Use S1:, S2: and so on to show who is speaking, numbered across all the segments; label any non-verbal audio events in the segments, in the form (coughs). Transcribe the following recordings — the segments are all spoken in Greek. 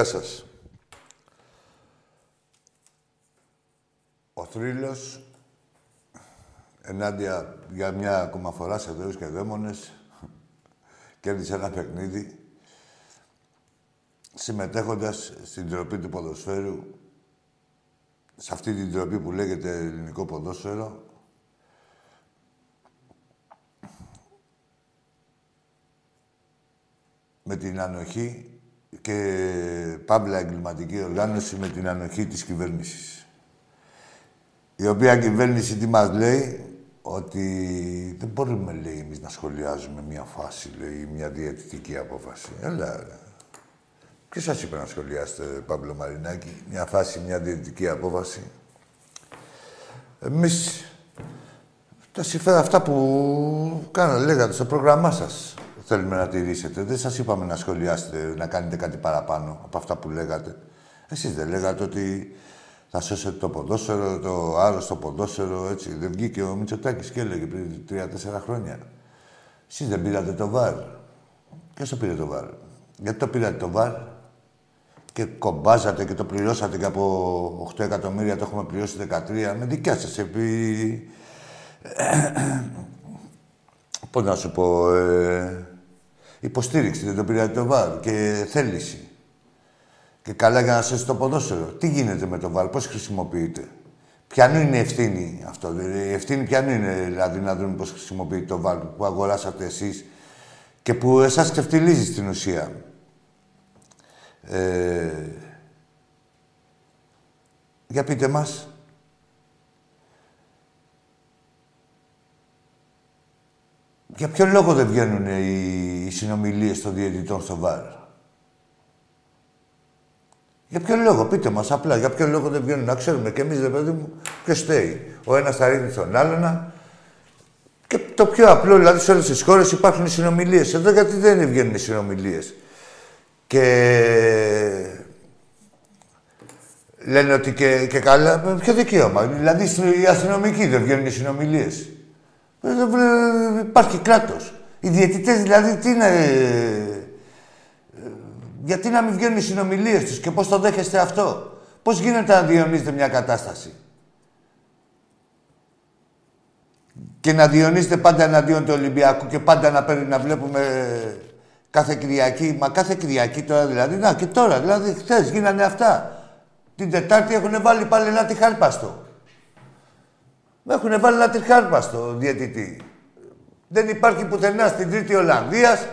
S1: Γεια σας. Ο θρύλος, ενάντια για μια ακόμα φορά σε δέους και δαίμονες, κέρδισε ένα παιχνίδι, συμμετέχοντας στην τροπή του ποδοσφαίρου, σε αυτή την τροπή που λέγεται ελληνικό ποδόσφαιρο, με την ανοχή και παύλα εγκληματική οργάνωση με την ανοχή της κυβέρνησης. Η οποία κυβέρνηση τι μας λέει, ότι δεν μπορούμε, λέει, εμείς να σχολιάζουμε μια φάση, λέει, μια διαιτητική απόφαση. Έλα, ρε. Ποιος σας είπε να σχολιάσετε, Παύλο Μαρινάκη, μια φάση, μια διαιτητική απόφαση; Εμείς τα συμφέροντα αυτά που κάνατε, λέγατε στο πρόγραμμά σας θέλουμε να τηρήσετε. Δεν σας είπαμε να σχολιάσετε, να κάνετε κάτι παραπάνω από αυτά που λέγατε. Εσείς δεν λέγατε ότι θα σώσετε το ποδόσφαιρο, το άρρωστο ποδόσφαιρο, έτσι. Δεν βγήκε ο Μητσοτάκης και έλεγε πριν τρία-τέσσερα χρόνια. Εσείς δεν πήρατε το βάρ. Ποιος το πήρε το βάρ. Γιατί το πήρατε το βάρ και κομπάζατε και το πληρώσατε και από 8 εκατομμύρια το έχουμε πληρώσει 13 με δικιά σας επί... (clears throat) Πώς να σου πω, ε υποστήριξη, δεν το πήρατε το ΒΑΡ και θέληση. Και καλά για να σώσει το ποδόσφαιρο. Τι γίνεται με το ΒΑΡ, πώς χρησιμοποιείται; Ποιανού είναι η ευθύνη αυτό; Η ευθύνη ποιανού είναι δηλαδή να δούμε πώς χρησιμοποιείται το ΒΑΡ που αγοράσατε εσείς και που εσάς ξεφτιλίζει στην ουσία; Ε, για πείτε μας. Για ποιο λόγο δεν βγαίνουν οι συνομιλίες των διαιτητών στο ΒΑΡ; Για ποιο λόγο, πείτε μας απλά, για ποιο λόγο δεν βγαίνουν; Να ξέρουμε κι εμείς, ρε παιδί μου, ποιος στέει. Ο ένας θα ρίχνει τον άλλον. Και το πιο απλό, δηλαδή σε όλες τις χώρες υπάρχουν οι συνομιλίες. Εδώ γιατί δεν βγαίνουν οι συνομιλίες; Και λένε ότι και, και καλά, ποιο δικαίωμα; Δηλαδή οι αστυνομικοί δεν βγαίνουν οι συνομιλίες. Υπάρχει κράτος. Οι διαιτητές δηλαδή τι είναι. Ε, γιατί να μην βγαίνουν οι συνομιλίες τους και πώς το δέχεστε αυτό; Πώς γίνεται να διονύσετε μια κατάσταση; Και να διονύσετε πάντα εναντίον του Ολυμπιακού και πάντα να, παίρνει, να βλέπουμε κάθε Κυριακή. Μα κάθε Κυριακή τώρα δηλαδή. Να και τώρα, δηλαδή χθες γίνανε αυτά. Την Τετάρτη έχουν βάλει πάλι ένα τυχάρπαστο. Με έχουν βάλει ένα τριχάρπαστο διαιτητή. Δεν υπάρχει πουθενά στην Τρίτη Ολλανδίας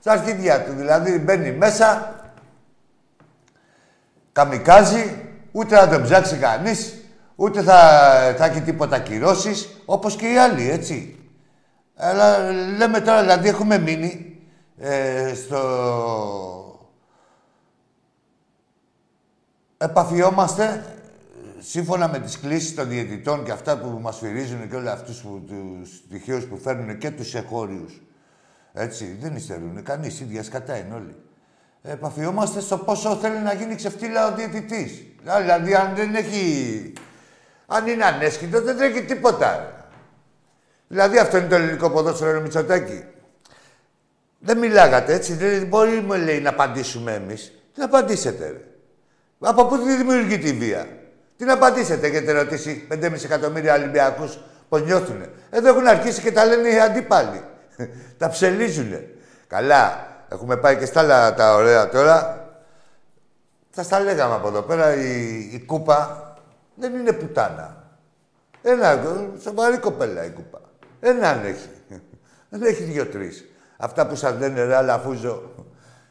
S1: στα αρχίδια του. Δηλαδή μπαίνει μέσα, καμικάζει, ούτε θα τον ψάξει κανείς, ούτε θα, θα έχει τίποτα κυρώσεις, όπως και οι άλλοι, έτσι. Αλλά λέμε τώρα, δηλαδή έχουμε μείνει ε, στο... Επαφιόμαστε σύμφωνα με τις κλήσεις των διαιτητών και αυτά που μας φυρίζουν και όλα αυτούς που, τους στοιχείους που φέρνουν και τους εχώριους, έτσι, δεν υστερούν. Κανείς, ίδια σκατά είναι όλοι. Επαφιόμαστε στο πόσο θέλει να γίνει ξεφτύλα ο διαιτητής. Δηλαδή, αν δεν έχει... Αν είναι ανέσχυτο, δεν τρέχει τίποτα. Δηλαδή, αυτό είναι το ελληνικό ποδόσφαιρο, Μητσοτάκη. Δεν μιλάγατε έτσι, δεν μπορεί, μου λέει, να απαντήσουμε εμείς. Τι να απαντήσετε, ρε. Από πού τη δημιουργεί τη βία; Τι να απαντήσετε, έχετε ρωτήσει 5,5 εκατομμύρια Ολυμπιακούς πώς νιώθουν. Εδώ έχουν αρχίσει και τα λένε οι αντίπαλοι. τα ψελίζουνε. Καλά, έχουμε πάει και στα άλλα τα ωραία τώρα. Θα στα λέγαμε από εδώ πέρα. Η, η κούπα δεν είναι πουτάνα. Ένα, σοβαρή κοπέλα η κούπα. Έναν έχει. Δεν έχει δύο-τρεις. Αυτά που σας λένε ρε Αλαφούζο.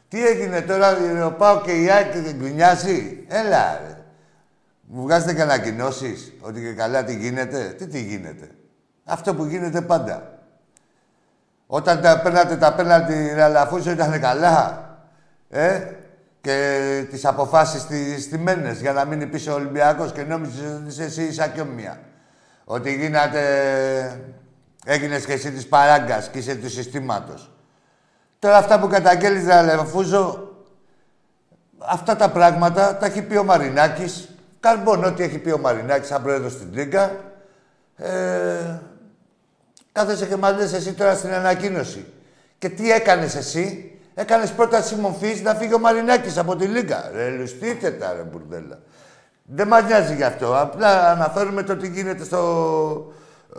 S1: Τι έγινε τώρα, ο Πάο και η Άκη δεν γκρινιάζει; Έλα, ρε. Μου βγάζετε και ανακοινώσεις ότι και καλά τι γίνεται; Τι τι γίνεται; Αυτό που γίνεται πάντα. Όταν τα παίρνατε τα πέναλτι Ραλαφούσο ήταν καλά. Ε, και τις αποφάσεις τις στημένες για να μείνει πίσω ο Ολυμπιακός και νόμιζες ότι είσαι εσύ ίσα Ότι γίνατε... Έγινες και εσύ της παράγκας και είσαι του συστήματος. Τώρα αυτά που καταγγέλεις Ραλαφούζο, αυτά τα πράγματα τα έχει πει ο Μαρινάκης Καρμπον, ό,τι έχει πει ο Μαρινάκης σαν πρόεδρος στην Τρίγκα. Ε, κάθεσαι και μα εσύ τώρα στην ανακοίνωση. Και τι έκανες εσύ, έκανες πρόταση μορφής να φύγει ο Μαρινάκης από τη Λίγκα. Ρε, λουστείτε τα ρε μπουρδέλα. Δεν μας νοιάζει γι' αυτό. Απλά αναφέρουμε το τι γίνεται στο.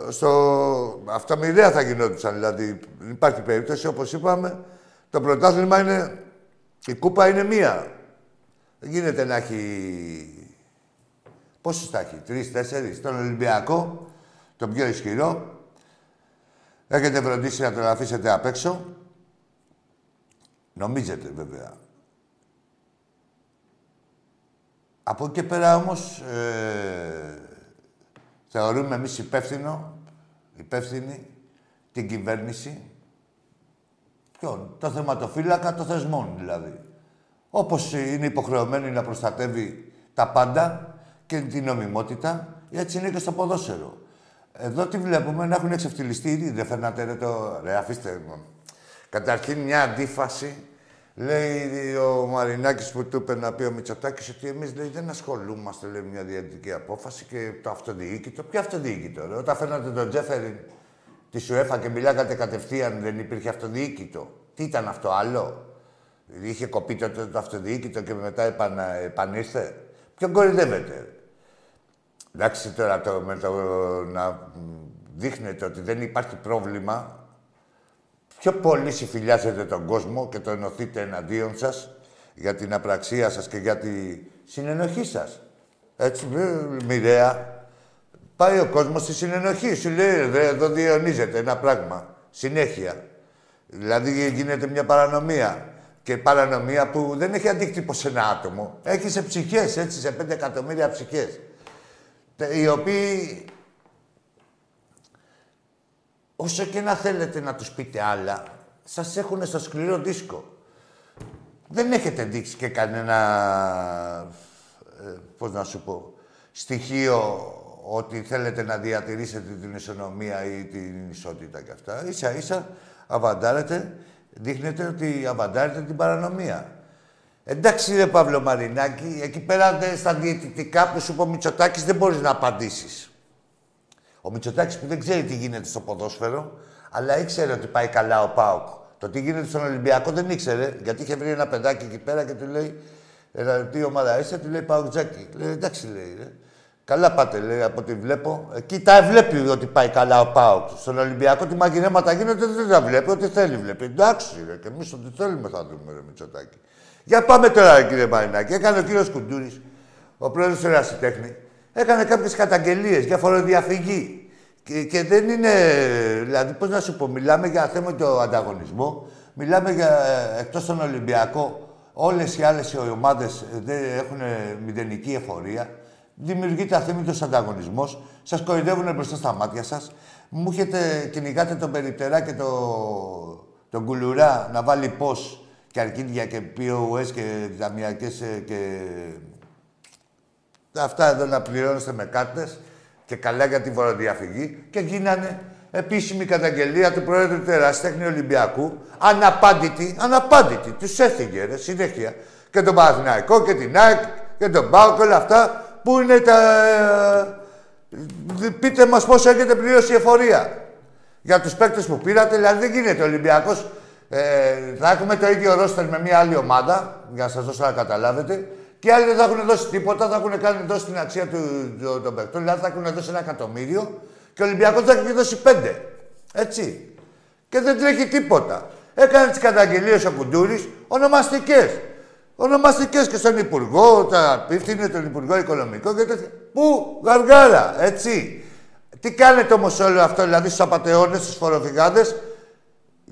S1: στο... Αυτά μοιραία θα γινόντουσαν. Δηλαδή, υπάρχει περίπτωση, όπως είπαμε, το πρωτάθλημα είναι. Η κούπα είναι μία. Δεν γίνεται να έχει Πόσου τα έχει, τρει-τέσσερι. Τον Ολυμπιακό, τον πιο ισχυρό. Έχετε φροντίσει να τον αφήσετε απ' έξω. Νομίζετε βέβαια. Από εκεί πέρα όμως ε, θεωρούμε εμείς υπεύθυνο, υπεύθυνη την κυβέρνηση. Ποιον, το θεματοφύλακα των θεσμών δηλαδή. Όπως είναι υποχρεωμένη να προστατεύει τα πάντα, και την νομιμότητα, έτσι είναι και στο ποδόσφαιρο. Εδώ τι βλέπουμε, να έχουν εξευτελιστεί ήδη. Δεν φέρνατε ρε το... Ρε, αφήστε Καταρχήν μια αντίφαση. Λέει ο Μαρινάκης που του είπε να πει ο Μητσοτάκης ότι εμείς λέει, δεν ασχολούμαστε λέει, μια διαιτητική απόφαση και το αυτοδιοίκητο. Ποιο αυτοδιοίκητο, ρε. Όταν φέρνατε τον Τζέφεριν της Σουέφα και μιλάγατε κατευθείαν, δεν υπήρχε αυτοδιοίκητο; Τι ήταν αυτό άλλο; Είχε κοπεί το, το, αυτοδιοίκητο και μετά επανήρθε. Ποιον κορυδεύετε; Εντάξει τώρα το, με το να δείχνετε ότι δεν υπάρχει πρόβλημα, πιο πολύ συμφιλιάζετε τον κόσμο και το ενωθείτε εναντίον σας για την απραξία σας και για τη συνενοχή σας. Έτσι, μοιραία. Πάει ο κόσμος στη συνενοχή. Σου λέει, εδώ διαιωνίζεται ένα πράγμα. Συνέχεια. Δηλαδή γίνεται μια παρανομία. Και παρανομία που δεν έχει αντίκτυπο σε ένα άτομο. Έχεις σε ψυχές, έτσι, σε πέντε εκατομμύρια ψυχές οι οποίοι όσο και να θέλετε να τους πείτε άλλα, σας έχουν στο σκληρό δίσκο. Δεν έχετε δείξει και κανένα, ε, πώς να σου πω, στοιχείο ότι θέλετε να διατηρήσετε την ισονομία ή την ισότητα και αυτά. Ίσα ίσα αβαντάρετε, δείχνετε ότι αβαντάρετε την παρανομία. Εντάξει, ρε Παύλο Μαρινάκη, εκεί πέρα στα διαιτητικά που σου είπε ο Μητσοτάκης δεν μπορείς να απαντήσεις. Ο Μητσοτάκης που δεν ξέρει τι γίνεται στο ποδόσφαιρο, αλλά ήξερε ότι πάει καλά ο Πάουκ. Το τι γίνεται στον Ολυμπιακό δεν ήξερε, γιατί είχε βρει ένα παιδάκι εκεί πέρα και του λέει «Ε, τι ομάδα είσαι, του λέει Πάουκ Τζάκι. Λέει εντάξει, λέει. Ρε. Καλά πάτε, λέει, από ό,τι βλέπω. Εκεί τα βλέπει ότι πάει καλά ο Πάουκ. Στον Ολυμπιακό τι μαγειρέματα γίνονται δεν τα βλέπει, ό,τι θέλει βλέπει. Εντάξει, ρε, και εμείς ό,τι θέλουμε θα δούμε, ρε Μητσοτάκη. Για πάμε τώρα, κύριε Μαρινάκη. Έκανε ο κύριος Κουντούρη, ο πρόεδρος του Ερασιτέχνη, έκανε κάποιες καταγγελίες για φοροδιαφυγή. Και, και δεν είναι. Δηλαδή, πώς να σου πω, μιλάμε για θέμα του ανταγωνισμό, μιλάμε για ε, εκτός τον Ολυμπιακό. Όλες οι άλλες ομάδες δεν έχουν μηδενική εφορία. Δημιουργείται αθέμητο ανταγωνισμός. Σας κορυδεύουν μπροστά στα μάτια σας. Μου έχετε κυνηγάτε τον Περιπτερά και τον, τον Κουλουρά να βάλει πώς και αρκίδια και POS και ταμιακές ε, και Αυτά εδώ να πληρώνεστε με κάρτες και καλά για τη φοροδιαφυγή και γίνανε επίσημη καταγγελία του Πρόεδρου του Εραστέχνη Ολυμπιακού. Αναπάντητη, αναπάντητη. Του έφυγε ρε, συνέχεια. Και τον Παναθηναϊκό και την ΑΕΚ και τον ΠΑΟ και όλα αυτά που είναι τα. Ε, πείτε μας πώς έχετε πληρώσει η εφορία. Για τους παίκτες που πήρατε, δηλαδή δεν γίνεται ο Ολυμπιακός. Ε, θα έχουμε το ίδιο ρόστερ με μια άλλη ομάδα, για να σας δώσω να καταλάβετε. Και άλλοι δεν θα έχουν δώσει τίποτα, θα έχουν κάνει δώσει την αξία του, των παιχτών. Δηλαδή θα έχουν δώσει ένα εκατομμύριο και ο Ολυμπιακός θα έχει δώσει πέντε. Έτσι. Και δεν τρέχει τίποτα. Έκανε τις καταγγελίες ο Κουντούρης ονομαστικές. Ονομαστικές και στον Υπουργό, τα είναι τον Υπουργό Οικονομικό και τέτοια. Πού, γαργάρα, έτσι. Τι κάνετε όμως όλο αυτό, δηλαδή στους απαταιώνες, στους φοροφυγάδες,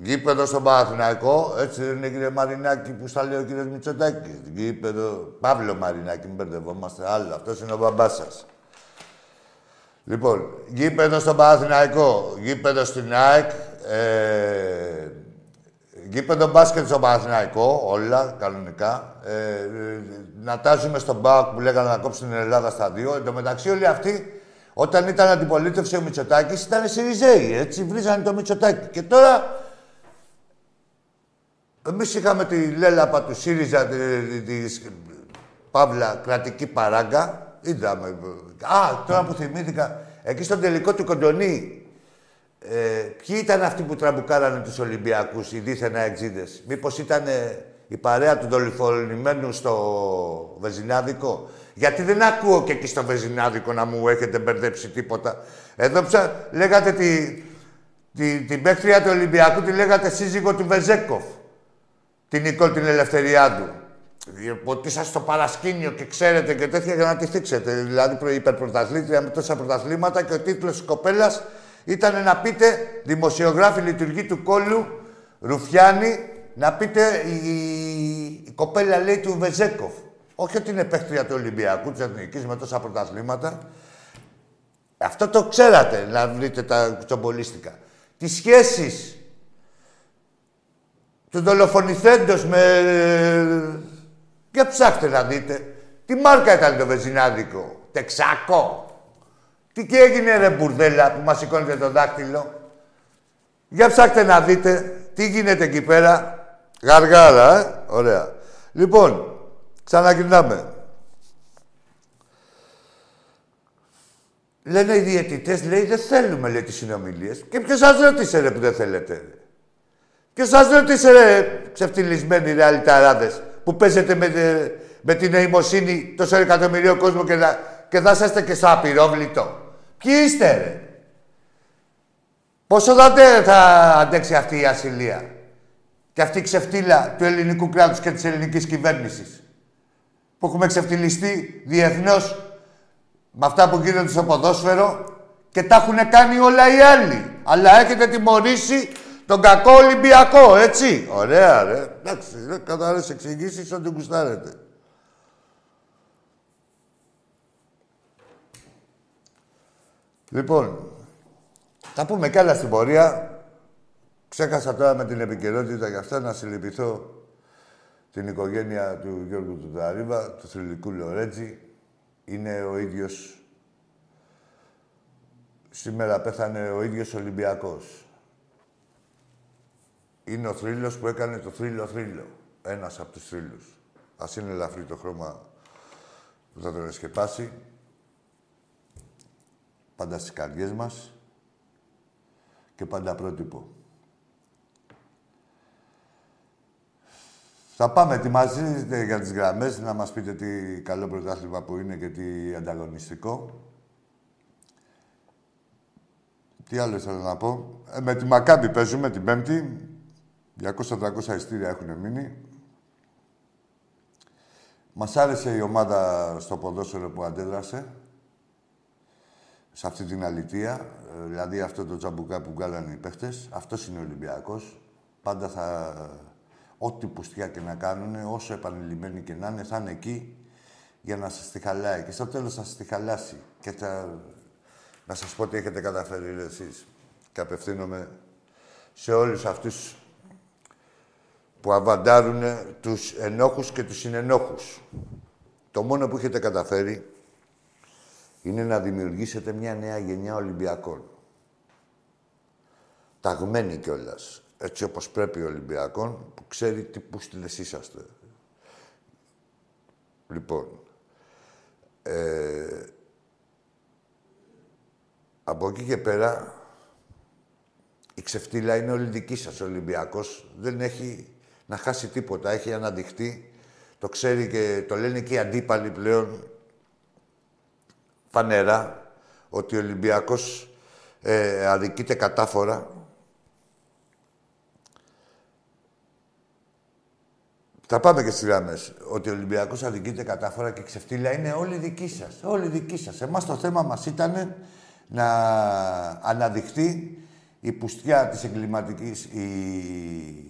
S1: Γήπεδο στον Παναθηναϊκό, έτσι δεν είναι κύριε Μαρινάκη που στα λέει ο κύριος Μητσοτάκης. Γήπεδο, Παύλο Μαρινάκη, μην μπερδευόμαστε. Άλλο, αυτός είναι ο μπαμπάς σας. Λοιπόν, γήπεδο στον Παναθηναϊκό, γήπεδο στην ΑΕΚ, ε, γήπεδο μπάσκετ στον Παναθηναϊκό, όλα κανονικά. Ε, να τάζουμε στον ΠΑΟΚ που λέγανε να κόψουν την Ελλάδα στα δύο. Εν τω μεταξύ όλοι αυτοί, όταν ήταν αντιπολίτευση ο Μητσοτάκης, ήταν Σιριζέοι, έτσι, βρίζανε το Μητσοτάκη. Και τώρα Εμείς είχαμε τη λαίλαπα του ΣΥΡΙΖΑ, τη, τη, Παύλα, κρατική παράγκα. Είδαμε. Α, τώρα που θυμήθηκα, εκεί στο τελικό του Κοντονή, ε, ποιοι ήταν αυτοί που τραμπουκάρανε τους Ολυμπιακούς, οι δήθεν αεκτζήδες. Μήπως ήταν η παρέα του δολοφονημένου στο βενζινάδικο; Γιατί δεν ακούω και εκεί στο βενζινάδικο να μου έχετε μπερδέψει τίποτα. Εδώ ψα... λέγατε τη, τη, την παίκτρια του Ολυμπιακού, τη λέγατε σύζυγο του Βεζέκοφ την Νικόλ την Ελευθεριάδου. Ότι είσαστε στο παρασκήνιο και ξέρετε και τέτοια για να τη θίξετε. Δηλαδή υπερπρωταθλήτρια με τόσα πρωταθλήματα και ο τίτλος της κοπέλας ήταν να πείτε δημοσιογράφη λειτουργή του κόλλου Ρουφιάνη να πείτε η, η κοπέλα λέει του Βεζέκοφ. Όχι ότι είναι παίχτρια του Ολυμπιακού, της Εθνικής με τόσα πρωταθλήματα. Αυτό το ξέρατε να βρείτε τα κουτσομπολίστικα. Τις σχέσεις του δολοφονηθέντος με... Για ψάχτε να δείτε. Τι μάρκα ήταν το βεζινάδικο. Τεξάκο. Τι και έγινε ρε μπουρδέλα που μας σηκώνετε το δάκτυλο. Για ψάχτε να δείτε τι γίνεται εκεί πέρα. Γαργάρα, ε. Ωραία. Λοιπόν, ξαναγυρνάμε. Λένε οι διαιτητές, λέει, δεν θέλουμε, λέει, τις συνομιλίες. Και ποιος σας ρώτησε, ρε, που δεν θέλετε; Και σας ρωτήσε, ρε, ξεφτυλισμένοι ρεαλιταράδες, που παίζετε με, με την νοημοσύνη τόσο εκατομμυρίων κόσμο και, θα, και θα είσαστε και στο απειρόβλητο. Ποιοι είστε, ρε; Πόσο θα, θα αντέξει αυτή η ασυλία και αυτή η ξεφτύλα του ελληνικού κράτους και της ελληνικής κυβέρνησης που έχουμε ξεφτυλιστεί διεθνώς με αυτά που γίνονται στο ποδόσφαιρο και τα έχουν κάνει όλα οι άλλοι. Αλλά έχετε τιμωρήσει τον κακό Ολυμπιακό, έτσι. Ωραία, ρε. Εντάξει, ρε, κατάλαβες εξηγήσεις ό,τι γουστάρετε. Λοιπόν, θα πούμε κι άλλα στην πορεία. Ξέχασα τώρα με την επικαιρότητα για αυτά να συλληπιθώ την οικογένεια του Γιώργου του Ταρίβα, του θρηλυκού Λορέτζη. Είναι ο ίδιος... Σήμερα πέθανε ο ίδιος Ολυμπιακός. Είναι ο θρύλος που έκανε το θρύλο θρύλο. Ένας από τους θρύλους. Ας είναι ελαφρύ το χρώμα που θα τον εσκεπάσει. Πάντα στις καρδιές μας και πάντα πρότυπο. Θα πάμε, ετοιμαζείτε για τις γραμμές, να μας πείτε τι καλό πρωτάθλημα που είναι και τι ανταγωνιστικό. Τι άλλο ήθελα να πω. Ε, με τη Μακάμπη παίζουμε την Πέμπτη. 200-300 ειστήρια έχουν μείνει. Μας άρεσε η ομάδα στο ποδόσφαιρο που αντέδρασε. Σε αυτή την αλητεία. Δηλαδή αυτό το τζαμπουκά που βγάλανε οι παίχτες. Αυτός είναι ο Ολυμπιακός. Πάντα θα... Ό,τι πουστιά και να κάνουν, όσο επανειλημμένοι και να είναι, θα είναι εκεί για να σας τη χαλάει. Και στο τέλος θα σας τη χαλάσει. Και θα... να σας πω τι έχετε καταφέρει εσείς. Και απευθύνομαι σε όλους αυτούς που αβαντάρουν τους ενόχους και τους συνενόχους. Το μόνο που έχετε καταφέρει είναι να δημιουργήσετε μια νέα γενιά Ολυμπιακών. Ταγμένη κιόλας. Έτσι όπως πρέπει Ολυμπιακών, που ξέρει τι πούστιλες είσαστε. Λοιπόν, ε, από εκεί και πέρα, η ξεφτύλα είναι όλη δική σας. Ο Ολυμπιακός δεν έχει να χάσει τίποτα. Έχει αναδειχθεί. Το ξέρει και το λένε και οι αντίπαλοι πλέον φανερά ότι ο Ολυμπιακός ε, αδικείται κατάφορα. Θα πάμε και στις γραμμές. Ότι ο Ολυμπιακός αδικείται κατάφορα και ξεφτύλα είναι όλοι δικοί σας. Όλοι δικοί σας. Εμάς το θέμα μας ήταν να αναδειχθεί η πουστιά της εγκληματικής, η...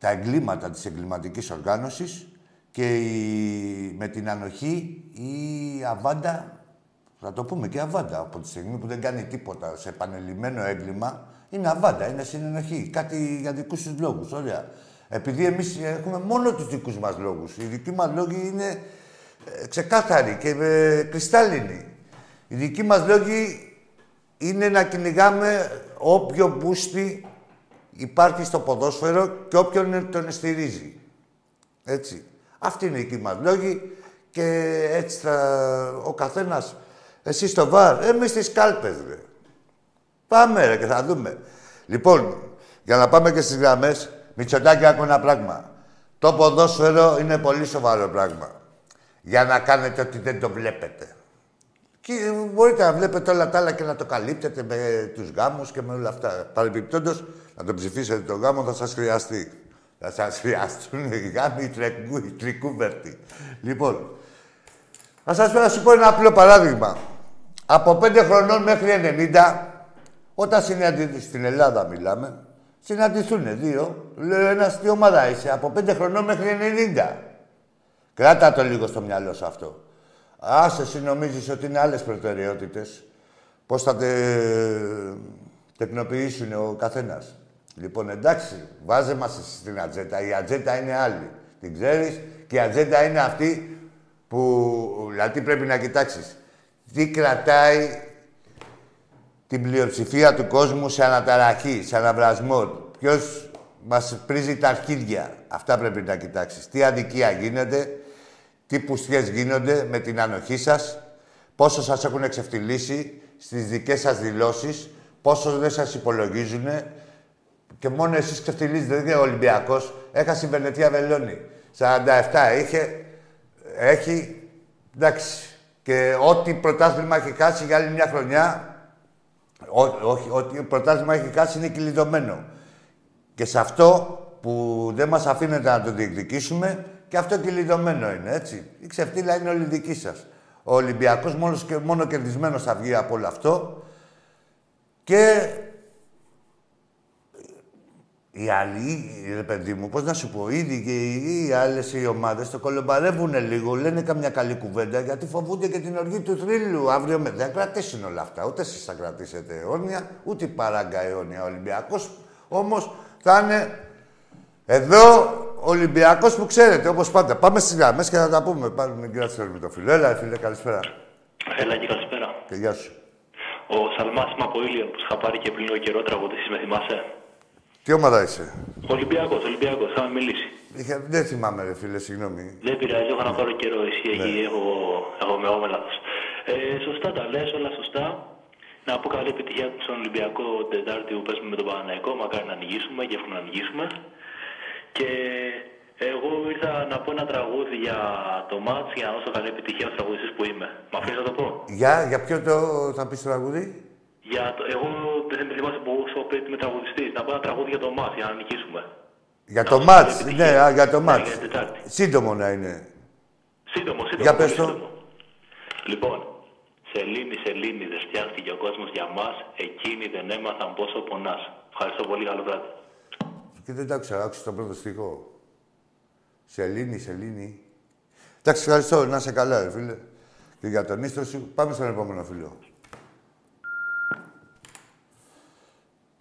S1: τα εγκλήματα της εγκληματικής οργάνωσης και η... με την ανοχή η αβάντα, θα το πούμε και αβάντα, από τη στιγμή που δεν κάνει τίποτα σε επανελειμμένο έγκλημα, είναι αβάντα, είναι συνενοχή. Κάτι για δικούς τους λόγους, ωραία. Επειδή εμείς έχουμε μόνο τους δικούς μας λόγους. Οι δικοί μας λόγοι είναι ε, ξεκάθαροι και ε, κρυστάλλινοι. Οι δικοί μας λόγοι είναι να κυνηγάμε όποιο μπούστι υπάρχει στο ποδόσφαιρο και όποιον τον στηρίζει. Έτσι. Αυτή είναι η δική μας λόγη και έτσι θα... ο καθένας... Εσύ στο βαρ, εμείς στις κάλπες, ρε. Πάμε, ρε, και θα δούμε. Λοιπόν, για να πάμε και στις γραμμές, Μητσοτάκη, άκου ένα πράγμα. Το ποδόσφαιρο είναι πολύ σοβαρό πράγμα. Για να κάνετε ότι δεν το βλέπετε. Και μπορείτε να βλέπετε όλα τα άλλα και να το καλύπτετε με τους γάμους και με όλα αυτά. Παρεμπιπτόντως, να το ψηφίσετε το γάμο θα σας χρειαστεί. Θα σας χρειαστούν οι γάμοι, οι, οι τρικούβερτοι. Λοιπόν, θα σας σου πω ένα απλό παράδειγμα. Από 5 χρονών μέχρι 90, όταν συναντηθούν στην Ελλάδα μιλάμε, συναντηθούν δύο. Λέω ένα τι ομάδα είσαι, από 5 χρονών μέχρι 90. Κράτα το λίγο στο μυαλό σου αυτό. Άσε, εσύ νομίζεις ότι είναι άλλες προτεραιότητες. Πώς θα τε... τεκνοποιήσουν ο καθένας. Λοιπόν, εντάξει, βάζε μας στην ατζέτα. Η ατζέτα είναι άλλη. Την ξέρεις και η ατζέτα είναι αυτή που δηλαδή πρέπει να κοιτάξεις. Τι κρατάει την πλειοψηφία του κόσμου σε αναταραχή, σε αναβρασμό; Ποιος μας πρίζει τα αρχίδια; Αυτά πρέπει να κοιτάξεις. Τι αδικία γίνεται, τι πουστιές γίνονται με την ανοχή σας, πόσο σας έχουν εξεφτυλίσει στις δικές σας δηλώσεις, πόσο δεν σας υπολογίζουν και μόνο εσείς ξεφτυλίζετε. Δηλαδή ο Ολυμπιακός έχασε η Βενετία Βελόνη. 47 είχε, έχει, εντάξει. Και ό,τι πρωτάθλημα έχει χάσει για άλλη μια χρονιά, ό, όχι, ό,τι πρωτάθλημα έχει χάσει είναι κυλιδωμένο. Και σε αυτό που δεν μας αφήνεται να το διεκδικήσουμε, και αυτό κυλιδωμένο είναι, έτσι. Η ξεφτύλα είναι όλη δική σας. Ο Ολυμπιακός μόνο, και, μόνο κερδισμένος θα βγει από όλο αυτό. Και οι άλλοι, ρε παιδί μου, πώς να σου πω, ήδη και οι άλλες οι ομάδες το κολομπαρεύουν λίγο, λένε καμιά καλή κουβέντα, γιατί φοβούνται και την οργή του θρύλου. Αύριο με δεν κρατήσουν όλα αυτά. Ούτε εσείς θα κρατήσετε αιώνια, ούτε παράγκα αιώνια ο Ολυμπιακός. Όμως θα είναι εδώ ο Ολυμπιακός που ξέρετε, όπως πάντα. Πάμε στις γραμμές και θα τα πούμε. Πάμε την κυρία με το φίλο. Έλα, φίλε, καλησπέρα.
S2: Έλα και καλησπέρα.
S1: Και γεια σου.
S2: Ο Σαλμάς είμαι από Ήλιο που είχα πάρει και πριν λίγο καιρό τραγουδίσει, με θυμάσαι;
S1: Τι ομάδα είσαι;
S2: Ολυμπιακός, Ολυμπιακός, θα με μιλήσει.
S1: Είχε, δεν θυμάμαι, ρε φίλε, συγγνώμη.
S2: Δεν πειράζει, έχω να πάρω καιρό. Εσύ ναι. εκεί έχω, έχω με όμω λάθο. Ε, σωστά τα λες, όλα σωστά. Να πω καλή επιτυχία στον Ολυμπιακό Τετάρτη που παίζουμε με τον Παναναϊκό. Μακάρι να ανοιγήσουμε και έχουμε να ανοιγήσουμε. Και εγώ ήρθα να πω ένα τραγούδι για το μάτς για να δώσω καλή επιτυχία στους τραγουδιστής που είμαι. Μ' αφήνεις να το πω;
S1: Για, για ποιο το θα πεις το τραγούδι;
S2: Για το, εγώ δεν με θυμάσαι που σου πει είμαι τραγουδιστής. Να πω ένα τραγούδι για το μάτς για να νικήσουμε.
S1: Για το μάτς, ναι, για το μάτς. Ναι, σύντομο να είναι.
S2: Σύντομο, σύντομο.
S1: Για πες το.
S2: Λοιπόν, Σελήνη, Σελήνη, δεν φτιάχτηκε ο κόσμος για μας, εκείνοι δεν έμαθαν πόσο πονάς. Ευχαριστώ πολύ, καλό βράδυ.
S1: Και δεν τα άκουσα, άκουσα τον πρώτο στίχο. Σελήνη, Σελήνη. Εντάξει, ευχαριστώ. Να είσαι καλά, ρε φίλε. Και για τον ίστρο σου, πάμε στον επόμενο φίλο.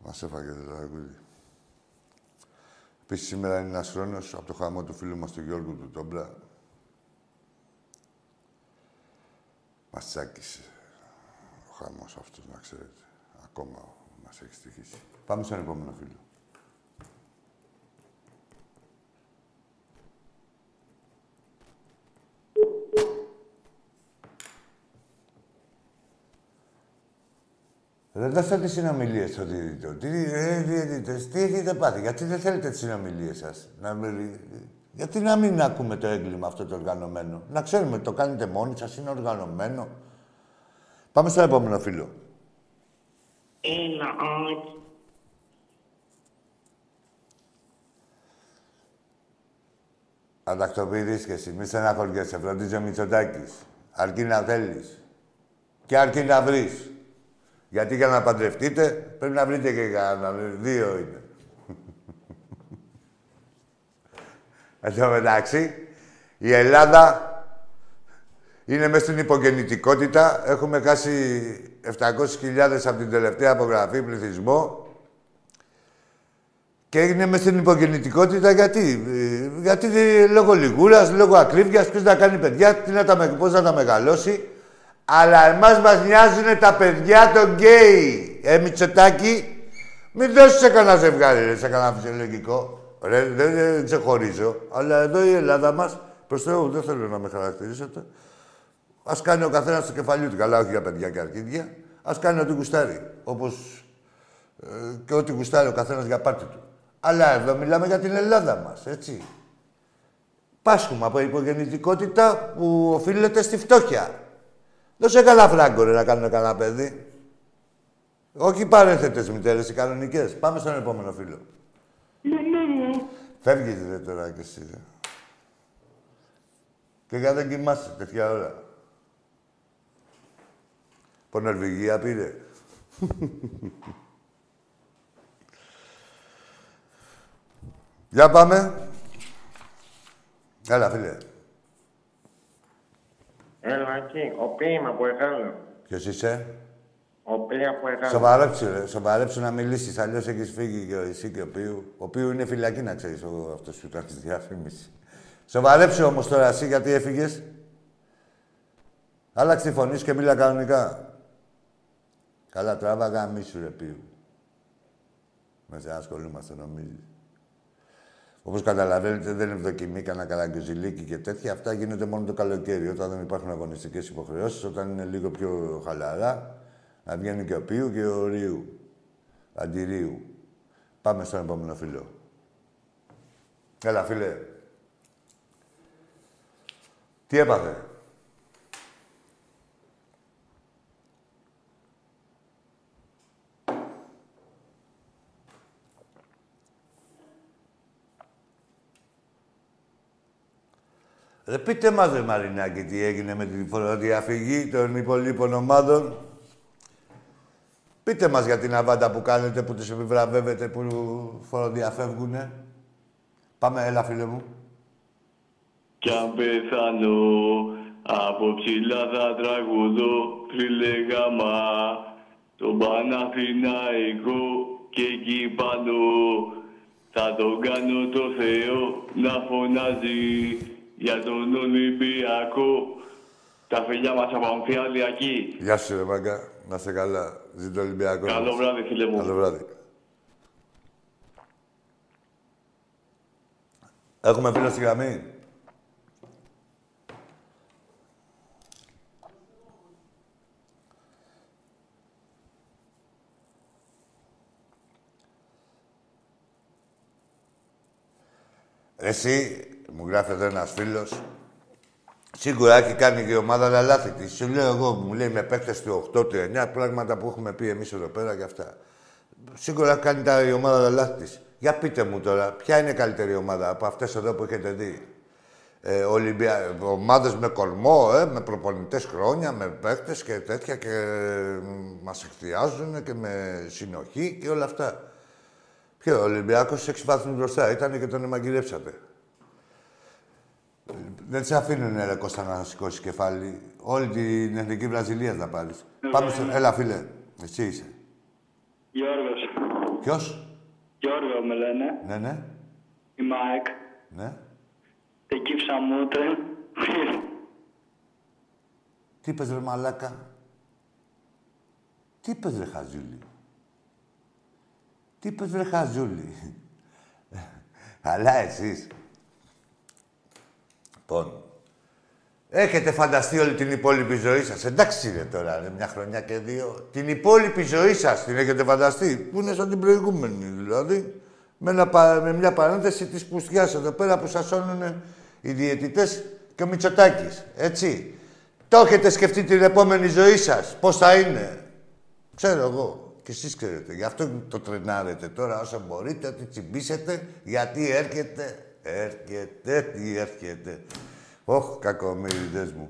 S1: Μας έφαγε το τραγούδι. Επίσης, σήμερα είναι ένας χρόνος από το χαμό του φίλου μας του Γιώργου του Τόμπλα. Μας τσάκισε ο χαμός αυτός, να ξέρετε. Ακόμα μας έχει στοιχήσει. Πάμε στον επόμενο φίλο. Δεν δώσατε τις συνομιλίες στο διαιτητό. Τι, ε, διαιτητές, τι έχετε πάθει, γιατί δεν θέλετε τις συνομιλίες σας; Να, γιατί να μην ακούμε το έγκλημα αυτό το οργανωμένο; Να ξέρουμε ότι το κάνετε μόνοι σας, είναι οργανωμένο. Πάμε στο επόμενο φίλο.
S3: Έλα, όχι.
S1: Αντακτοποιηθείς και εσύ. Μη στεναχωριέσαι. Φροντίζει ο Μητσοτάκης. Αρκεί να θέλεις. Και αρκεί να βρεις. Γιατί για να παντρευτείτε πρέπει να βρείτε και κανένα. Δύο είναι. Εν τω μεταξύ, η Ελλάδα είναι μέσα στην υπογεννητικότητα. Έχουμε χάσει 700.000 από την τελευταία απογραφή πληθυσμό. Και είναι μέσα στην υπογεννητικότητα γιατί. Ε, γιατί λόγω λιγούρας, λόγω ακρίβειας, ποιος να κάνει παιδιά, τι να τα, πώς να τα μεγαλώσει. Αλλά εμάς μας νοιάζουν τα παιδιά των γκέι. Ε, Μητσοτάκη, μην δώσεις σε κανένα ζευγάρι, ρε, σε κανένα φυσιολογικό. Ρε, δεν, δεν ξεχωρίζω. Αλλά εδώ η Ελλάδα μας, προς Θεού, δεν θέλω να με χαρακτηρίσετε. Ας κάνει ο καθένας το κεφαλιού του. Καλά, όχι για παιδιά και αρκίδια. Ας κάνει ό,τι γουστάρει. Όπως ε, και ό,τι γουστάρει ο καθένας για πάρτι του. Αλλά εδώ μιλάμε για την Ελλάδα μας, έτσι. Πάσχουμε από υπογεννητικότητα που οφείλεται στη φτώχεια. Δώσε καλά φράγκο, ρε, να κάνουμε καλά παιδί. Όχι παρένθετες μητέρες, οι κανονικές. Πάμε στον επόμενο φίλο.
S3: Ναι, ναι, ναι.
S1: Φεύγεις, ρε, τώρα κι εσύ, ρε. Και για δεν κοιμάσαι τέτοια ώρα. Από Νορβηγία πήρε. (laughs) Για πάμε. Έλα, φίλε.
S3: Έλα εκεί, ο ποίημα που εγάλω.
S1: Ποιος είσαι;
S3: Ο ποίημα που εγάλω.
S1: Σοβαρέψου, ρε. Σοβαρέψου να μιλήσεις. Αλλιώς έχεις φύγει και εσύ και ο Πίου. Ο Πίου είναι φυλακή, να ξέρεις, ο, αυτός που ήταν στη διαφήμιση. Σοβαρέψου όμως τώρα εσύ, γιατί έφυγες. Άλλαξε τη φωνή σου και μίλα κανονικά. Καλά, τράβα γαμίσου, ρε Πίου. Μέσα ασχολούμαστε, νομίζεις. Όπως καταλαβαίνετε, δεν είναι δοκιμή, κανένα καραγκιουζιλίκι και τέτοια. Αυτά γίνονται μόνο το καλοκαίρι, όταν δεν υπάρχουν αγωνιστικές υποχρεώσεις, όταν είναι λίγο πιο χαλαρά. Να βγαίνει και ο Πίου και ο Ρίου. Αντιρίου. Πάμε στον επόμενο φίλο. Έλα, φίλε. Τι έπαθε; Ρε πείτε μας, ρε Μαρινάκη, τι έγινε με τη φοροδιαφυγή των υπολείπων ομάδων. Πείτε μας για την αβάντα που κάνετε, που τους επιβραβεύετε, που φοροδιαφεύγουνε. Πάμε, έλα φίλε μου.
S4: Κι αν πεθάνω από ψηλά θα τραγουδώ φίλε γάμα τον Παναθηναϊκό και εκεί πάνω θα τον κάνω το Θεό να φωνάζει για τον Ολυμπιακό τα φιλιά μας από Αμφιαλιακή.
S1: Γεια σου, ρε μάγκα. Να είσαι καλά. Ζήτω Ολυμπιακό.
S4: Καλό βράδυ, φίλε μου.
S1: Καλό βράδυ. Έχουμε φίλο στη γραμμή. Εσύ, μου γράφει εδώ ένας φίλος, Σίγουρα έχει κάνει και η ομάδα αλλά λάθη της. Σου λέω εγώ, μου λέει με παίχτε του 8, του 9, πράγματα που έχουμε πει εμείς εδώ πέρα και αυτά. Σίγουρα έχει κάνει τα, η ομάδα αλλά λάθη της. Για πείτε μου τώρα, ποια είναι η καλύτερη ομάδα από αυτές εδώ που έχετε δει; Ε, Ολυμπια... Ομάδες με κορμό, ε, με προπονητές χρόνια, με παίχτες και τέτοια και ε, μας εκθιάζουν και με συνοχή και όλα αυτά. Ποιο, ο Ολυμπιακός 6 βαθμούς μπροστά ήταν και τον εμαγκυρέψατε. Δεν σε αφήνουν, ρε Κώστα, να σηκώσεις κεφάλι. Όλη την εθνική Βραζιλία θα πάρεις. Πάμε στο... Έλα, φίλε. Εσύ είσαι.
S4: Γιώργος.
S1: Ποιος;
S4: Γιώργο με λένε.
S1: Ναι, ναι.
S4: Είμαι ΑΕΚ.
S1: Ναι.
S4: Εκεί ψαμούτε.
S1: Τι Τι είπες ρε μαλάκα; Τι είπες ρε χαζούλη; Τι είπες ρε χαζούλη; (laughs) Αλλά εσείς. Λοιπόν, έχετε φανταστεί όλη την υπόλοιπη ζωή σας. Εντάξει ρε τώρα, ρε, μια χρονιά και δύο. Την υπόλοιπη ζωή σας την έχετε φανταστεί; Που είναι σαν την προηγούμενη δηλαδή. Με, ένα πα- με μια παρένθεση της πουστιάς εδώ πέρα που σας σώνουν οι διαιτητές και ο Μητσοτάκης. Έτσι. Το έχετε σκεφτεί την επόμενη ζωή σας; Πώς θα είναι; Ξέρω εγώ. Και εσείς ξέρετε. Γι' αυτό το τρενάρετε τώρα όσο μπορείτε, ότι τσιμπήσετε, γιατί έρχεται, έρχεται, τι έρχεται. Ωχ, κακομύριδες μου.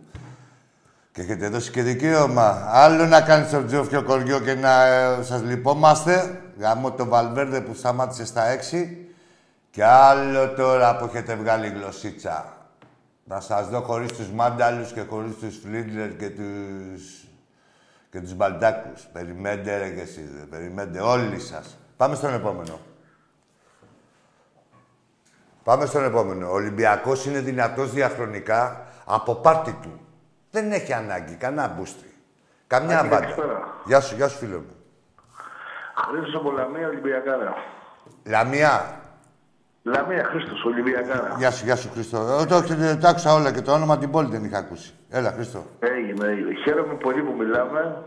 S1: Και έχετε δώσει και δικαίωμα. Άλλο να κάνεις το τζόφιο κοριό και να ε, σας λυπόμαστε. Γαμώ το Βαλβέρδε που σταμάτησε στα έξι. Και άλλο τώρα που έχετε βγάλει γλωσσίτσα. Να σας δω χωρίς τους μάνταλους και χωρίς τους φλίντλερ και τους... και τους μπαλτάκους. Περιμένετε ρε και εσείς, ρε. Περιμένετε όλοι σας. Πάμε στον επόμενο. Πάμε στον επόμενο. Ο Ολυμπιακός είναι δυνατός διαχρονικά από πάρτι του. Δεν έχει ανάγκη, κανένα μπούστρι. Καμιά
S5: Άκη,
S1: μπάντα.
S5: καλησπέρα.
S1: Γεια σου, γεια σου φίλε μου.
S5: Χρήστος από Λαμία, Ολυμπιακάρα.
S1: Λαμία.
S5: Λαμία, Χρήστος, Ολυμπιακάρα.
S1: Γεια σου, γεια σου Χριστό. Ε, το, το, το άκουσα όλα και το όνομα την πόλη δεν είχα ακούσει. Έλα, Χριστό.
S5: Έγινε, έγινε. Χαίρομαι πολύ που μιλάμε.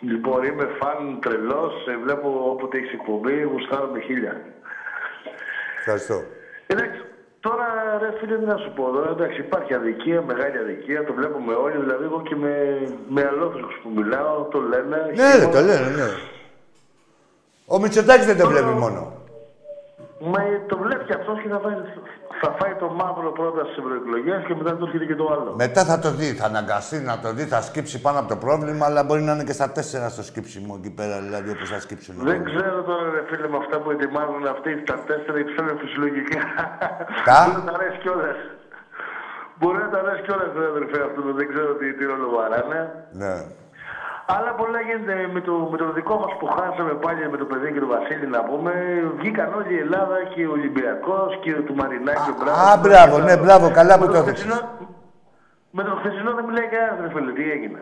S5: Λοιπόν, είμαι φαν τρελός. Σε βλέπω όποτε έχεις εκπομπή, γουστάρω με χίλια.
S1: Ευχαριστώ.
S5: Εντάξει, τώρα ρε φίλε, τι να σου πω τώρα. Εντάξει, υπάρχει αδικία, μεγάλη αδικία. Το βλέπουμε όλοι. Δηλαδή, εγώ και με, με αλόθρησκους που μιλάω, το λένε.
S1: Ναι, ρε,
S5: Χειμώνα-
S1: το λένε, ναι. Ο Μητσοτάκης δεν το βλέπει μόνο.
S5: Μα ε, το βλέπει και αυτός και θα φάει, θα φάει το μαύρο πρώτα στις ευρωεκλογές και μετά του έρχεται και το άλλο.
S1: Μετά θα το δει, θα αναγκαστεί να το δει, θα σκύψει πάνω από το πρόβλημα, αλλά μπορεί να είναι και στα τέσσερα στο σκύψιμο εκεί πέρα, δηλαδή όπως θα σκύψουν.
S5: Δεν ξέρω τώρα, ρε φίλε, με αυτά που ετοιμάζουν αυτοί τα τέσσερα υψηλά φυσιολογικά.
S1: Τα;
S5: Μπορεί να τα αρέσει κιόλας. Μπορεί να τα αρέσει κιόλας, ρε αδερφέ, αυτό δεν ξέρω τι, τι ρόλο βαράνε.
S1: Ναι.
S5: Αλλά πολλά γίνεται με το, με το δικό μας που χάσαμε πάλι με το παιδί και τον Βασίλη να πούμε. Βγήκαν όλη η Ελλάδα και ο Ολυμπιακός και του Μαρινάκη.
S1: Α, μπράβο, ναι, μπράβο, καλά που
S5: Με
S1: το
S5: το
S1: έθεξες.
S5: χθεσινό- Με το χθεσινό δεν μιλάει κανένας, ρε φίλε, τι έγινε.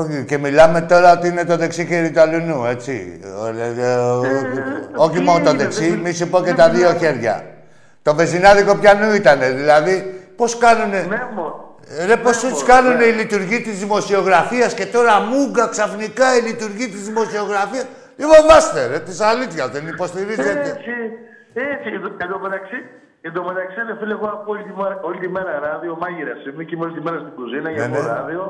S1: Όχι, και μιλάμε τώρα ότι είναι το δεξί χέρι του αλλού, έτσι. Ο- ε, ε, ο- Όχι
S5: τι
S1: μόνο το
S5: είναι,
S1: δεξί,
S5: δεν-
S1: μη σου πω και
S5: δεν
S1: τα δύο
S5: μιλάμε.
S1: χέρια. Το βεζινάδικο πιανού ήταν, δηλαδή, πώς κάνουνε...
S5: Ναι, μου.
S1: Ρε, πώς
S5: Ναι,
S1: έτσι
S5: μωρέ,
S1: κάνουνε
S5: ναι.
S1: η λειτουργή της δημοσιογραφίας και τώρα μούγκα ξαφνικά η λειτουργή της δημοσιογραφίας. Τι φοβάστε, ρε, της αλήθειας, δεν υποστηρίζετε.
S5: Έτσι, έτσι. Εν τω- Εν τω μεταξύ, εν τω μεταξύ, ρε φίλε, εγώ ακούω όλη τη, μέρα, όλη τη μέρα ράδιο, μάγειρα είμαι και είμαι όλη τη μέρα στην κουζίνα για
S1: Ναι,
S5: το
S1: ναι.
S5: ράδιο.